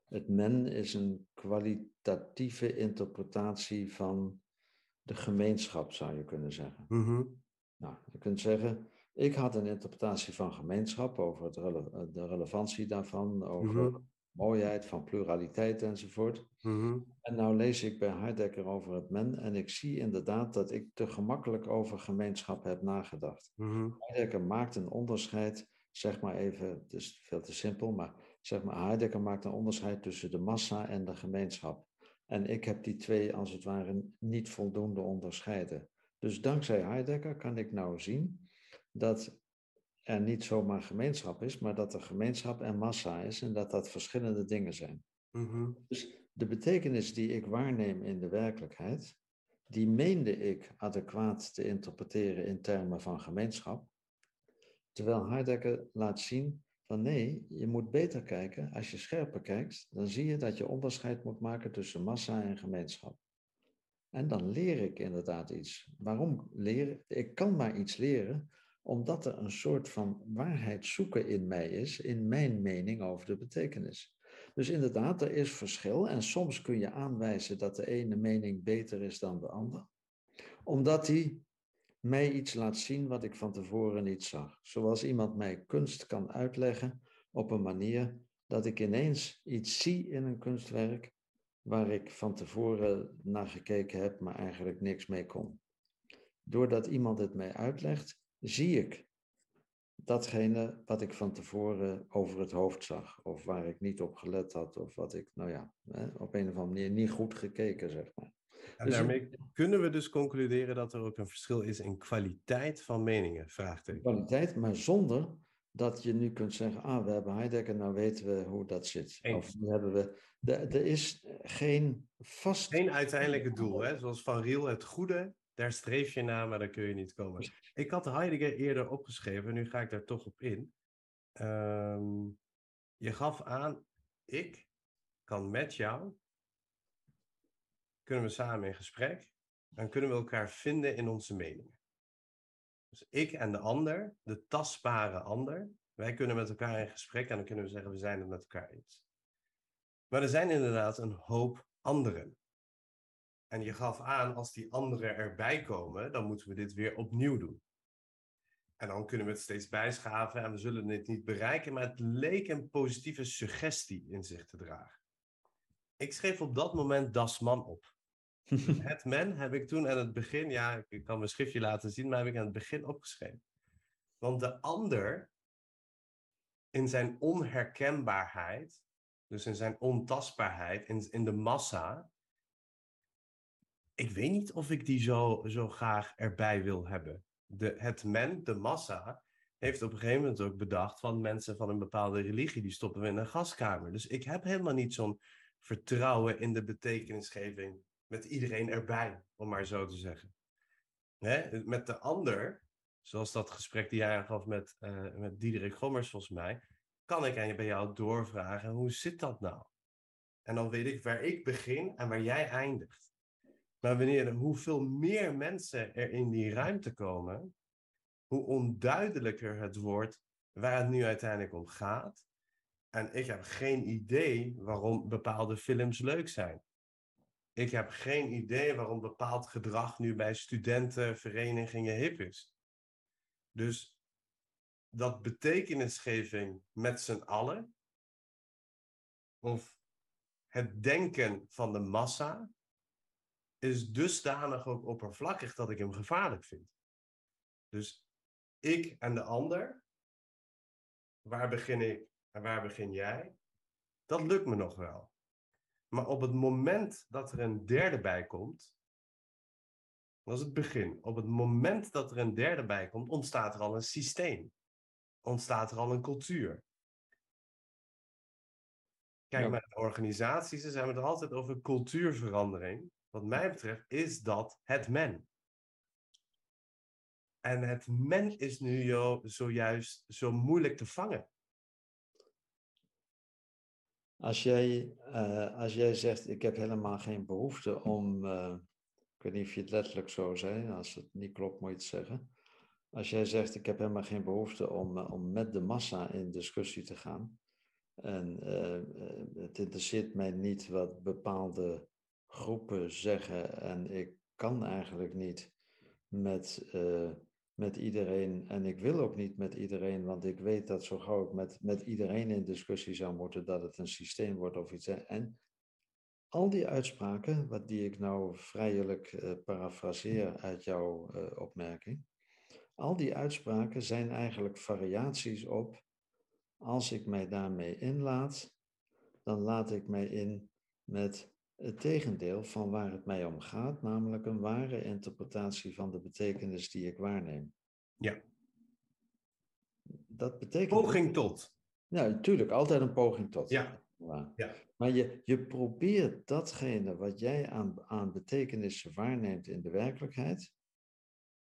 Het men is een kwalitatieve interpretatie van de gemeenschap, zou je kunnen zeggen. Mhm. Nou, je kunt zeggen, ik had een interpretatie van gemeenschap over het rele de relevantie daarvan, over Mhm. mooiheid van pluraliteit enzovoort. En nou lees ik bij Heidegger over het men en ik zie inderdaad dat ik te gemakkelijk over gemeenschap heb nagedacht. Heidegger maakt een onderscheid, zeg maar even, het is veel te simpel, maar zeg maar Heidegger maakt een onderscheid tussen de massa en de gemeenschap. En ik heb die twee als het ware niet voldoende onderscheiden. Dus dankzij Heidegger kan ik nou zien dat er niet zomaar gemeenschap is, maar dat er gemeenschap en massa is en dat dat verschillende dingen zijn. Mhm. Dus de betekenis die ik waarneem in de werkelijkheid, die meende ik adequaat te interpreteren in termen van gemeenschap. Terwijl Heidegger laat zien van nee, je moet beter kijken. Als je scherper kijkt, dan zie je dat je onderscheid moet maken tussen massa en gemeenschap. En dan leer ik inderdaad iets. Waarom leren? Ik kan maar iets leren omdat er een soort van waarheid zoeken in mij is, in mijn mening over de betekenis. Dus inderdaad, er is verschil en soms kun je aanwijzen dat de ene mening beter is dan de ander, omdat die mij iets laat zien wat ik van tevoren niet zag. Zoals iemand mij kunst kan uitleggen op een manier dat ik ineens iets zie in een kunstwerk waar ik van tevoren naar gekeken heb, maar eigenlijk niks mee kon. Doordat iemand het mij uitlegt, zie ik datgene wat ik van tevoren over het hoofd zag, of waar ik niet op gelet had, of wat ik, nou ja, op een of andere manier niet goed gekeken, zeg maar. En Dus- daarmee kunnen we dus concluderen dat er ook een verschil is in kwaliteit van meningen? Vraagteken. Kwaliteit, maar zonder dat je nu kunt zeggen, ah, we hebben Heidegger, nou weten we hoe dat zit. Eens. Of nu hebben we, er is geen vast... Geen uiteindelijke doel, hè? zoals Van Riel, het goede, daar streef je naar, maar daar kun je niet komen. Ik had Heidegger eerder opgeschreven, nu ga ik daar toch op in. Ehm, je gaf aan, ik kan met jou, kunnen we samen in gesprek, en kunnen we elkaar vinden in onze meningen. Dus ik en de ander, de tastbare ander, wij kunnen met elkaar in gesprek en dan kunnen we zeggen, we zijn het met elkaar eens. Maar er zijn inderdaad een hoop anderen. En je gaf aan, als die anderen erbij komen, dan moeten we dit weer opnieuw doen. En dan kunnen we het steeds bijschaven en we zullen het niet bereiken, maar het leek een positieve suggestie in zich te dragen. Ik schreef op dat moment Das Man op. het men heb ik toen aan het begin, ja, ik kan mijn schriftje laten zien, maar heb ik aan het begin opgeschreven. Want de ander, in zijn onherkenbaarheid, dus in zijn ontastbaarheid, in, in de massa, ik weet niet of ik die zo, zo graag erbij wil hebben. De, het men, de massa, heeft op een gegeven moment ook bedacht van mensen van een bepaalde religie, die stoppen we in een gaskamer. Dus ik heb helemaal niet zo'n vertrouwen in de betekenisgeving met iedereen erbij, om maar zo te zeggen. Hè? Met de ander, zoals dat gesprek die jij aangaf met, uh, met Diederik Gommers volgens mij, kan ik aan bij jou doorvragen, hoe zit dat nou? En dan weet ik waar ik begin en waar jij eindigt. Maar wanneer, hoeveel meer mensen er in die ruimte komen, hoe onduidelijker het wordt waar het nu uiteindelijk om gaat. En ik heb geen idee waarom bepaalde films leuk zijn. Ik heb geen idee waarom bepaald gedrag nu bij studenten, verenigingen hip is. Dus dat betekenisgeving met z'n allen, of het denken van de massa, is dusdanig ook oppervlakkig dat ik hem gevaarlijk vind. Dus ik en de ander, waar begin ik en waar begin jij? Dat lukt me nog wel. Maar op het moment dat er een derde bij komt, dat is het begin. Op het moment dat er een derde bij komt, ontstaat er al een systeem. Ontstaat er al een cultuur. Kijk, ja. met organisaties zijn we het altijd over cultuurverandering wat mij betreft, is dat het men. En het men is nu zojuist zo moeilijk te vangen. Als jij, uh, als jij zegt, ik heb helemaal geen behoefte om, uh, ik weet niet of je het letterlijk zo zei, als het niet klopt moet je het zeggen. Als jij zegt, ik heb helemaal geen behoefte om, uh, om met de massa in discussie te gaan. En het interesseert mij niet wat bepaalde groepen zeggen en ik kan eigenlijk niet met, met iedereen en ik wil ook niet met iedereen, want ik weet dat zo gauw ik met, met iedereen in discussie zou moeten, dat het een systeem wordt of iets. En al die uitspraken, wat die ik nou vrijelijk uh, parafraseer uit jouw uh, opmerking, al die uitspraken zijn eigenlijk variaties op, als ik mij daarmee inlaat, dan laat ik mij in met het tegendeel van waar het mij om gaat, namelijk een ware interpretatie van de betekenis die ik waarneem. Ja. Dat betekent. Poging tot. Ja, natuurlijk, altijd een poging tot. Ja. ja. Maar je, je probeert datgene wat jij aan, aan betekenissen waarneemt in de werkelijkheid.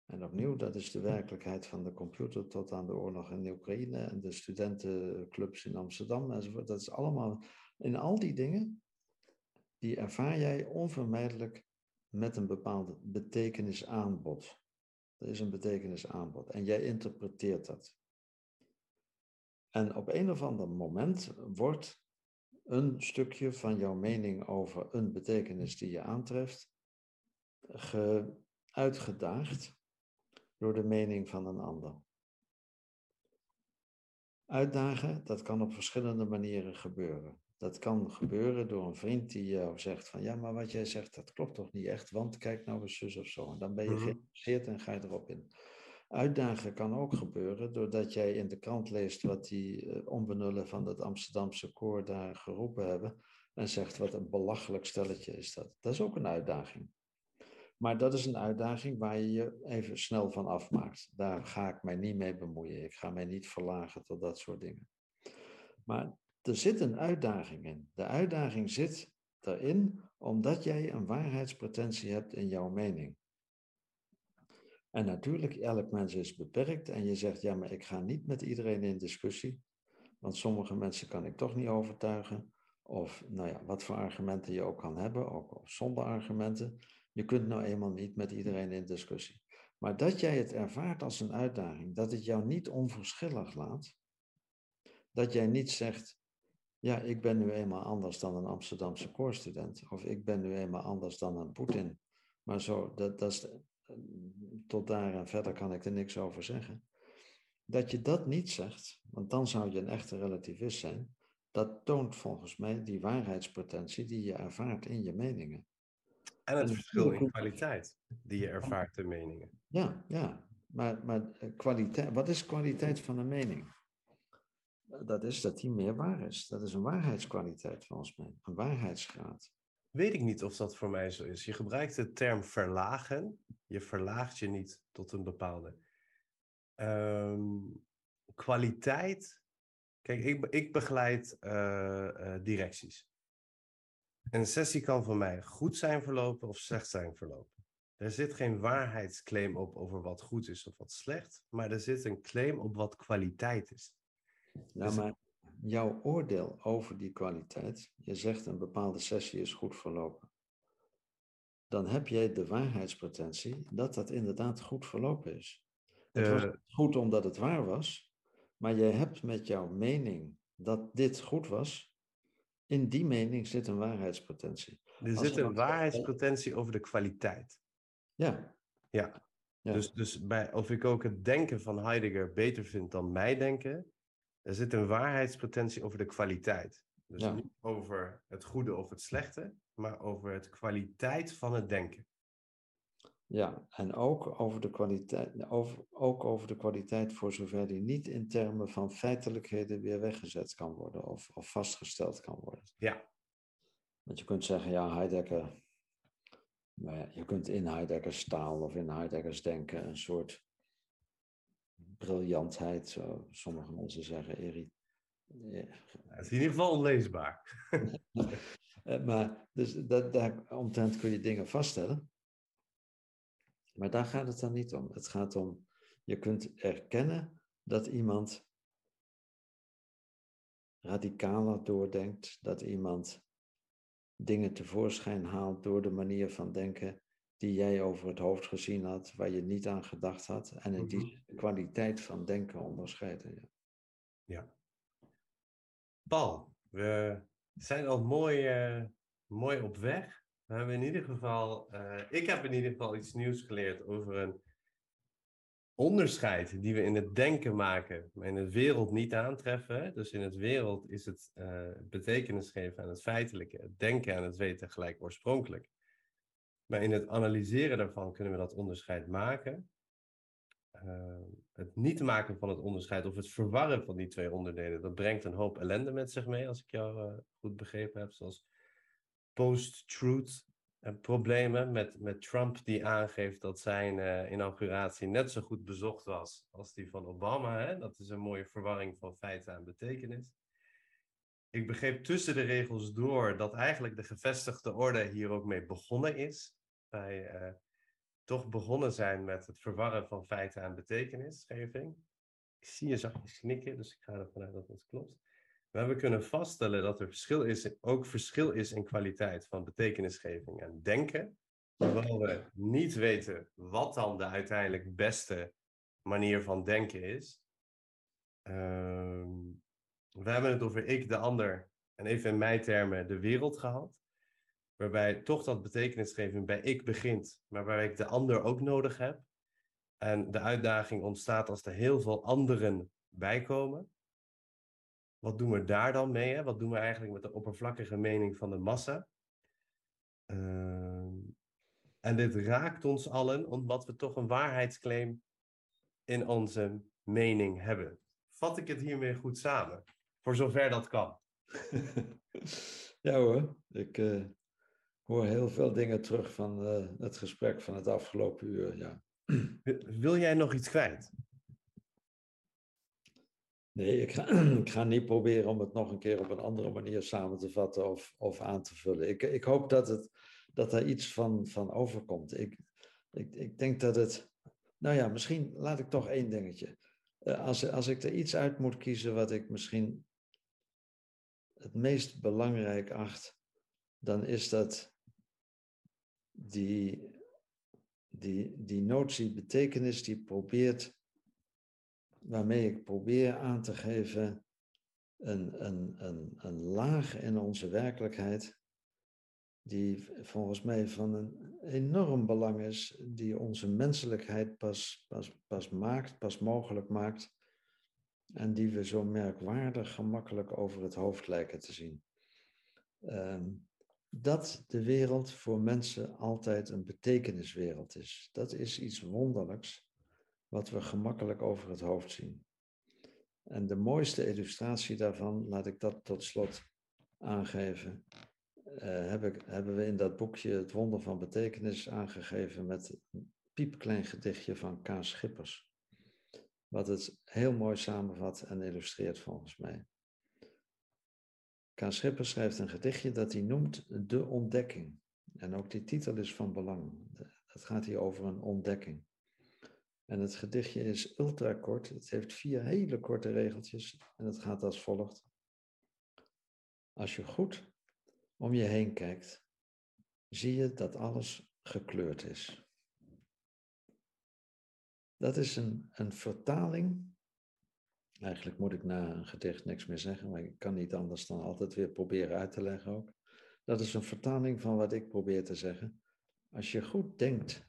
En opnieuw, dat is de werkelijkheid van de computer tot aan de oorlog in Oekraïne en de studentenclubs in Amsterdam enzovoort. Dat is allemaal, in al die dingen die ervaar jij onvermijdelijk met een bepaald betekenisaanbod. Er is een betekenisaanbod en jij interpreteert dat. En op een of ander moment wordt een stukje van jouw mening over een betekenis die je aantreft uitgedaagd door de mening van een ander. Uitdagen, dat kan op verschillende manieren gebeuren. Dat kan gebeuren door een vriend die jou zegt van ja, maar wat jij zegt, dat klopt toch niet echt, want kijk nou eens zus of zo. En dan ben je mm geïnteresseerd en ga je erop in. Uitdagen kan ook gebeuren doordat jij in de krant leest wat die uh, onbenullen van het Amsterdamse koor daar geroepen hebben en zegt wat een belachelijk stelletje is dat. Dat is ook een uitdaging. Maar dat is een uitdaging waar je je even snel van afmaakt. Daar ga ik mij niet mee bemoeien. Ik ga mij niet verlagen tot dat soort dingen. Maar er zit een uitdaging in. De uitdaging zit erin omdat jij een waarheidspretentie hebt in jouw mening. En natuurlijk, elk mens is beperkt en je zegt, ja, maar ik ga niet met iedereen in discussie, want sommige mensen kan ik toch niet overtuigen. Of, nou ja, wat voor argumenten je ook kan hebben, ook zonder argumenten. Je kunt nou eenmaal niet met iedereen in discussie. Maar dat jij het ervaart als een uitdaging, dat het jou niet onverschillig laat, dat jij niet zegt, ja, ik ben nu eenmaal anders dan een Amsterdamse koorstudent. Of ik ben nu eenmaal anders dan een Poetin. Maar zo, dat, dat is, tot daar en verder kan ik er niks over zeggen. dat je dat niet zegt, want dan zou je een echte relativist zijn, dat toont volgens mij die waarheidspotentie die je ervaart in je meningen. En het verschil in kwaliteit die je ervaart in meningen. Ja, ja. Maar, maar eh, kwaliteit, wat is kwaliteit van een mening? Dat is dat die meer waar is. Dat is een waarheidskwaliteit volgens mij, een waarheidsgraad. Weet ik niet of dat voor mij zo is. Je gebruikt de term verlagen. Je verlaagt je niet tot een bepaalde Ehm, kwaliteit. Kijk, ik, ik begeleid uh, directies. Een sessie kan voor mij goed zijn verlopen of slecht zijn verlopen. Er zit geen waarheidsclaim op over wat goed is of wat slecht, maar er zit een claim op wat kwaliteit is. Ja, dus maar jouw oordeel over die kwaliteit, je zegt een bepaalde sessie is goed verlopen. Dan heb jij de waarheidspretentie dat dat inderdaad goed verlopen is. Het was eh, goed omdat het waar was, maar je hebt met jouw mening dat dit goed was, in die mening zit een waarheidspotentie. Er zit een waarheidspotentie over de kwaliteit. Ja. Ja. Dus, dus bij, of ik ook het denken van Heidegger beter vind dan mij denken, er zit een waarheidspotentie over de kwaliteit. Dus niet over het goede of het slechte, maar over het kwaliteit van het denken. Ja, en ook over, de kwaliteit, over, ook over de kwaliteit voor zover die niet in termen van feitelijkheden weer weggezet kan worden of, of vastgesteld kan worden. Ja. Want je kunt zeggen, ja, Heidegger, nou ja, je kunt in Heideggers taal of in Heideggers denken een soort briljantheid, zo sommige mensen zeggen, eri Het is in ieder geval onleesbaar. Eh, maar dus dat, daar omtrent kun je dingen vaststellen. Maar daar gaat het dan niet om. Het gaat om, je kunt erkennen dat iemand radicaler doordenkt, dat iemand dingen tevoorschijn haalt door de manier van denken die jij over het hoofd gezien had, waar je niet aan gedacht had, en in die mhm. kwaliteit van denken onderscheiden. Ja. ja. Paul, we zijn al mooi, uh, mooi op weg. We hebben in ieder geval, uh, ik heb in ieder geval iets nieuws geleerd over een onderscheid die we in het denken maken, maar in het wereld niet aantreffen. Dus in het wereld is het uh, betekenis geven aan het feitelijke, het denken aan het weten gelijk oorspronkelijk. Maar in het analyseren daarvan kunnen we dat onderscheid maken. Uh, het niet maken van het onderscheid of het verwarren van die twee onderdelen, dat brengt een hoop ellende met zich mee, als ik jou uh, goed begrepen heb. Zoals post-truth eh, problemen met, met Trump die aangeeft dat zijn uh, inauguratie net zo goed bezocht was als die van Obama. Hè? Dat is een mooie verwarring van feiten en betekenis. Ik begreep tussen de regels door dat eigenlijk de gevestigde orde hier ook mee begonnen is. Wij uh, toch begonnen zijn met het verwarren van feiten en betekenisgeving. Ik zie je zachtjes knikken, dus ik ga ervan uit dat het klopt. We hebben kunnen vaststellen dat er verschil is, ook verschil is in kwaliteit van betekenisgeving en denken. Terwijl we niet weten wat dan de uiteindelijk beste manier van denken is. Ehm, we hebben het over ik, de ander en even in mijn termen de wereld gehad. Waarbij toch dat betekenisgeving bij ik begint, maar waar ik de ander ook nodig heb. En de uitdaging ontstaat als er heel veel anderen bijkomen. Wat doen we daar dan mee? Hè? Wat doen we eigenlijk met de oppervlakkige mening van de massa? Ehm, en dit raakt ons allen omdat we toch een waarheidsclaim in onze mening hebben. Vat ik het hiermee goed samen? Voor zover dat kan. ja hoor, ik uh, hoor heel veel dingen terug van uh, het gesprek van het afgelopen uur. Ja. Wil jij nog iets kwijt? Nee, ik ga, ik ga niet proberen om het nog een keer op een andere manier samen te vatten of, of aan te vullen. Ik, ik hoop dat, het, dat er iets van, van overkomt. Ik, ik, ik denk dat het. Nou ja, misschien laat ik toch één dingetje. Uh, als, als ik er iets uit moet kiezen wat ik misschien het meest belangrijk acht, dan is dat die, die, die notie betekenis die probeert waarmee ik probeer aan te geven een, een, een, een laag in onze werkelijkheid, die volgens mij van een enorm belang is, die onze menselijkheid pas, pas, pas maakt, pas mogelijk maakt, en die we zo merkwaardig gemakkelijk over het hoofd lijken te zien. Ehm, dat de wereld voor mensen altijd een betekeniswereld is. Dat is iets wonderlijks wat we gemakkelijk over het hoofd zien. En de mooiste illustratie daarvan, laat ik dat tot slot aangeven, uh, heb ik, hebben we in dat boekje Het Wonder van Betekenis aangegeven met een piepklein gedichtje van Kaas Schippers. Wat het heel mooi samenvat en illustreert volgens mij. Kaas Schippers schrijft een gedichtje dat hij noemt De Ontdekking. En ook die titel is van belang. Het gaat hier over een ontdekking. En het gedichtje is ultra kort. Het heeft vier hele korte regeltjes en het gaat als volgt. Als je goed om je heen kijkt, zie je dat alles gekleurd is. Dat is een, een vertaling. Eigenlijk moet ik na een gedicht niks meer zeggen, maar ik kan niet anders dan altijd weer proberen uit te leggen ook. Dat is een vertaling van wat ik probeer te zeggen. Als je goed denkt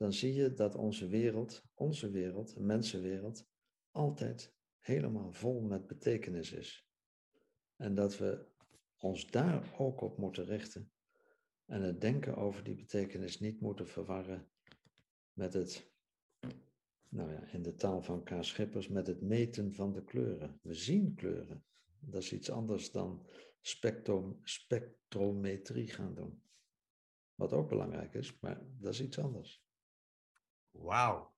dan zie je dat onze wereld, onze wereld, de mensenwereld, altijd helemaal vol met betekenis is. En dat we ons daar ook op moeten richten en het denken over die betekenis niet moeten verwarren met het, nou ja, in de taal van K. Schippers, met het meten van de kleuren. We zien kleuren. Dat is iets anders dan spectrum, spectrometrie gaan doen. Wat ook belangrijk is, maar dat is iets anders. Wauw.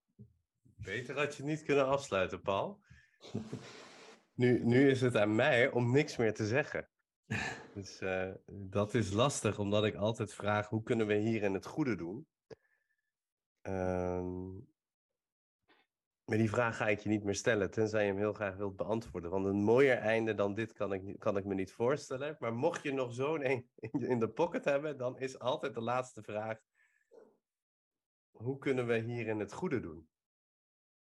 Beter had je niet kunnen afsluiten, Paul. Nu, nu is het aan mij om niks meer te zeggen. Dus uh, dat is lastig, omdat ik altijd vraag: hoe kunnen we hierin het goede doen? Uh, maar die vraag ga ik je niet meer stellen, tenzij je hem heel graag wilt beantwoorden. Want een mooier einde dan dit kan ik, kan ik me niet voorstellen. Maar mocht je nog zo'n in de pocket hebben, dan is altijd de laatste vraag: hoe kunnen we hierin het goede doen?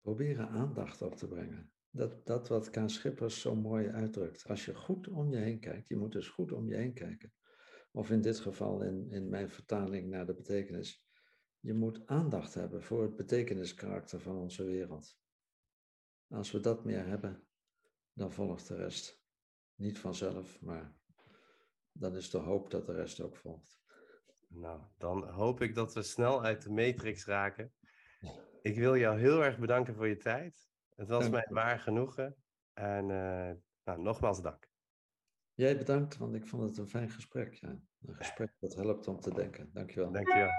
Proberen aandacht op te brengen. Dat, dat wat Kaan Schippers zo mooi uitdrukt. Als je goed om je heen kijkt, je moet dus goed om je heen kijken. Of in dit geval in, in mijn vertaling naar de betekenis. Je moet aandacht hebben voor het betekeniskarakter van onze wereld. Als we dat meer hebben, dan volgt de rest. Niet vanzelf, maar dan is de hoop dat de rest ook volgt. Nou, dan hoop ik dat we snel uit de matrix raken. Ik wil jou heel erg bedanken voor je tijd. Het was mij waar genoegen. En uh, nou, nogmaals dank. Jij bedankt, want ik vond het een fijn gesprek. Ja. Een gesprek dat helpt om te denken. Dankjewel. Dankjewel.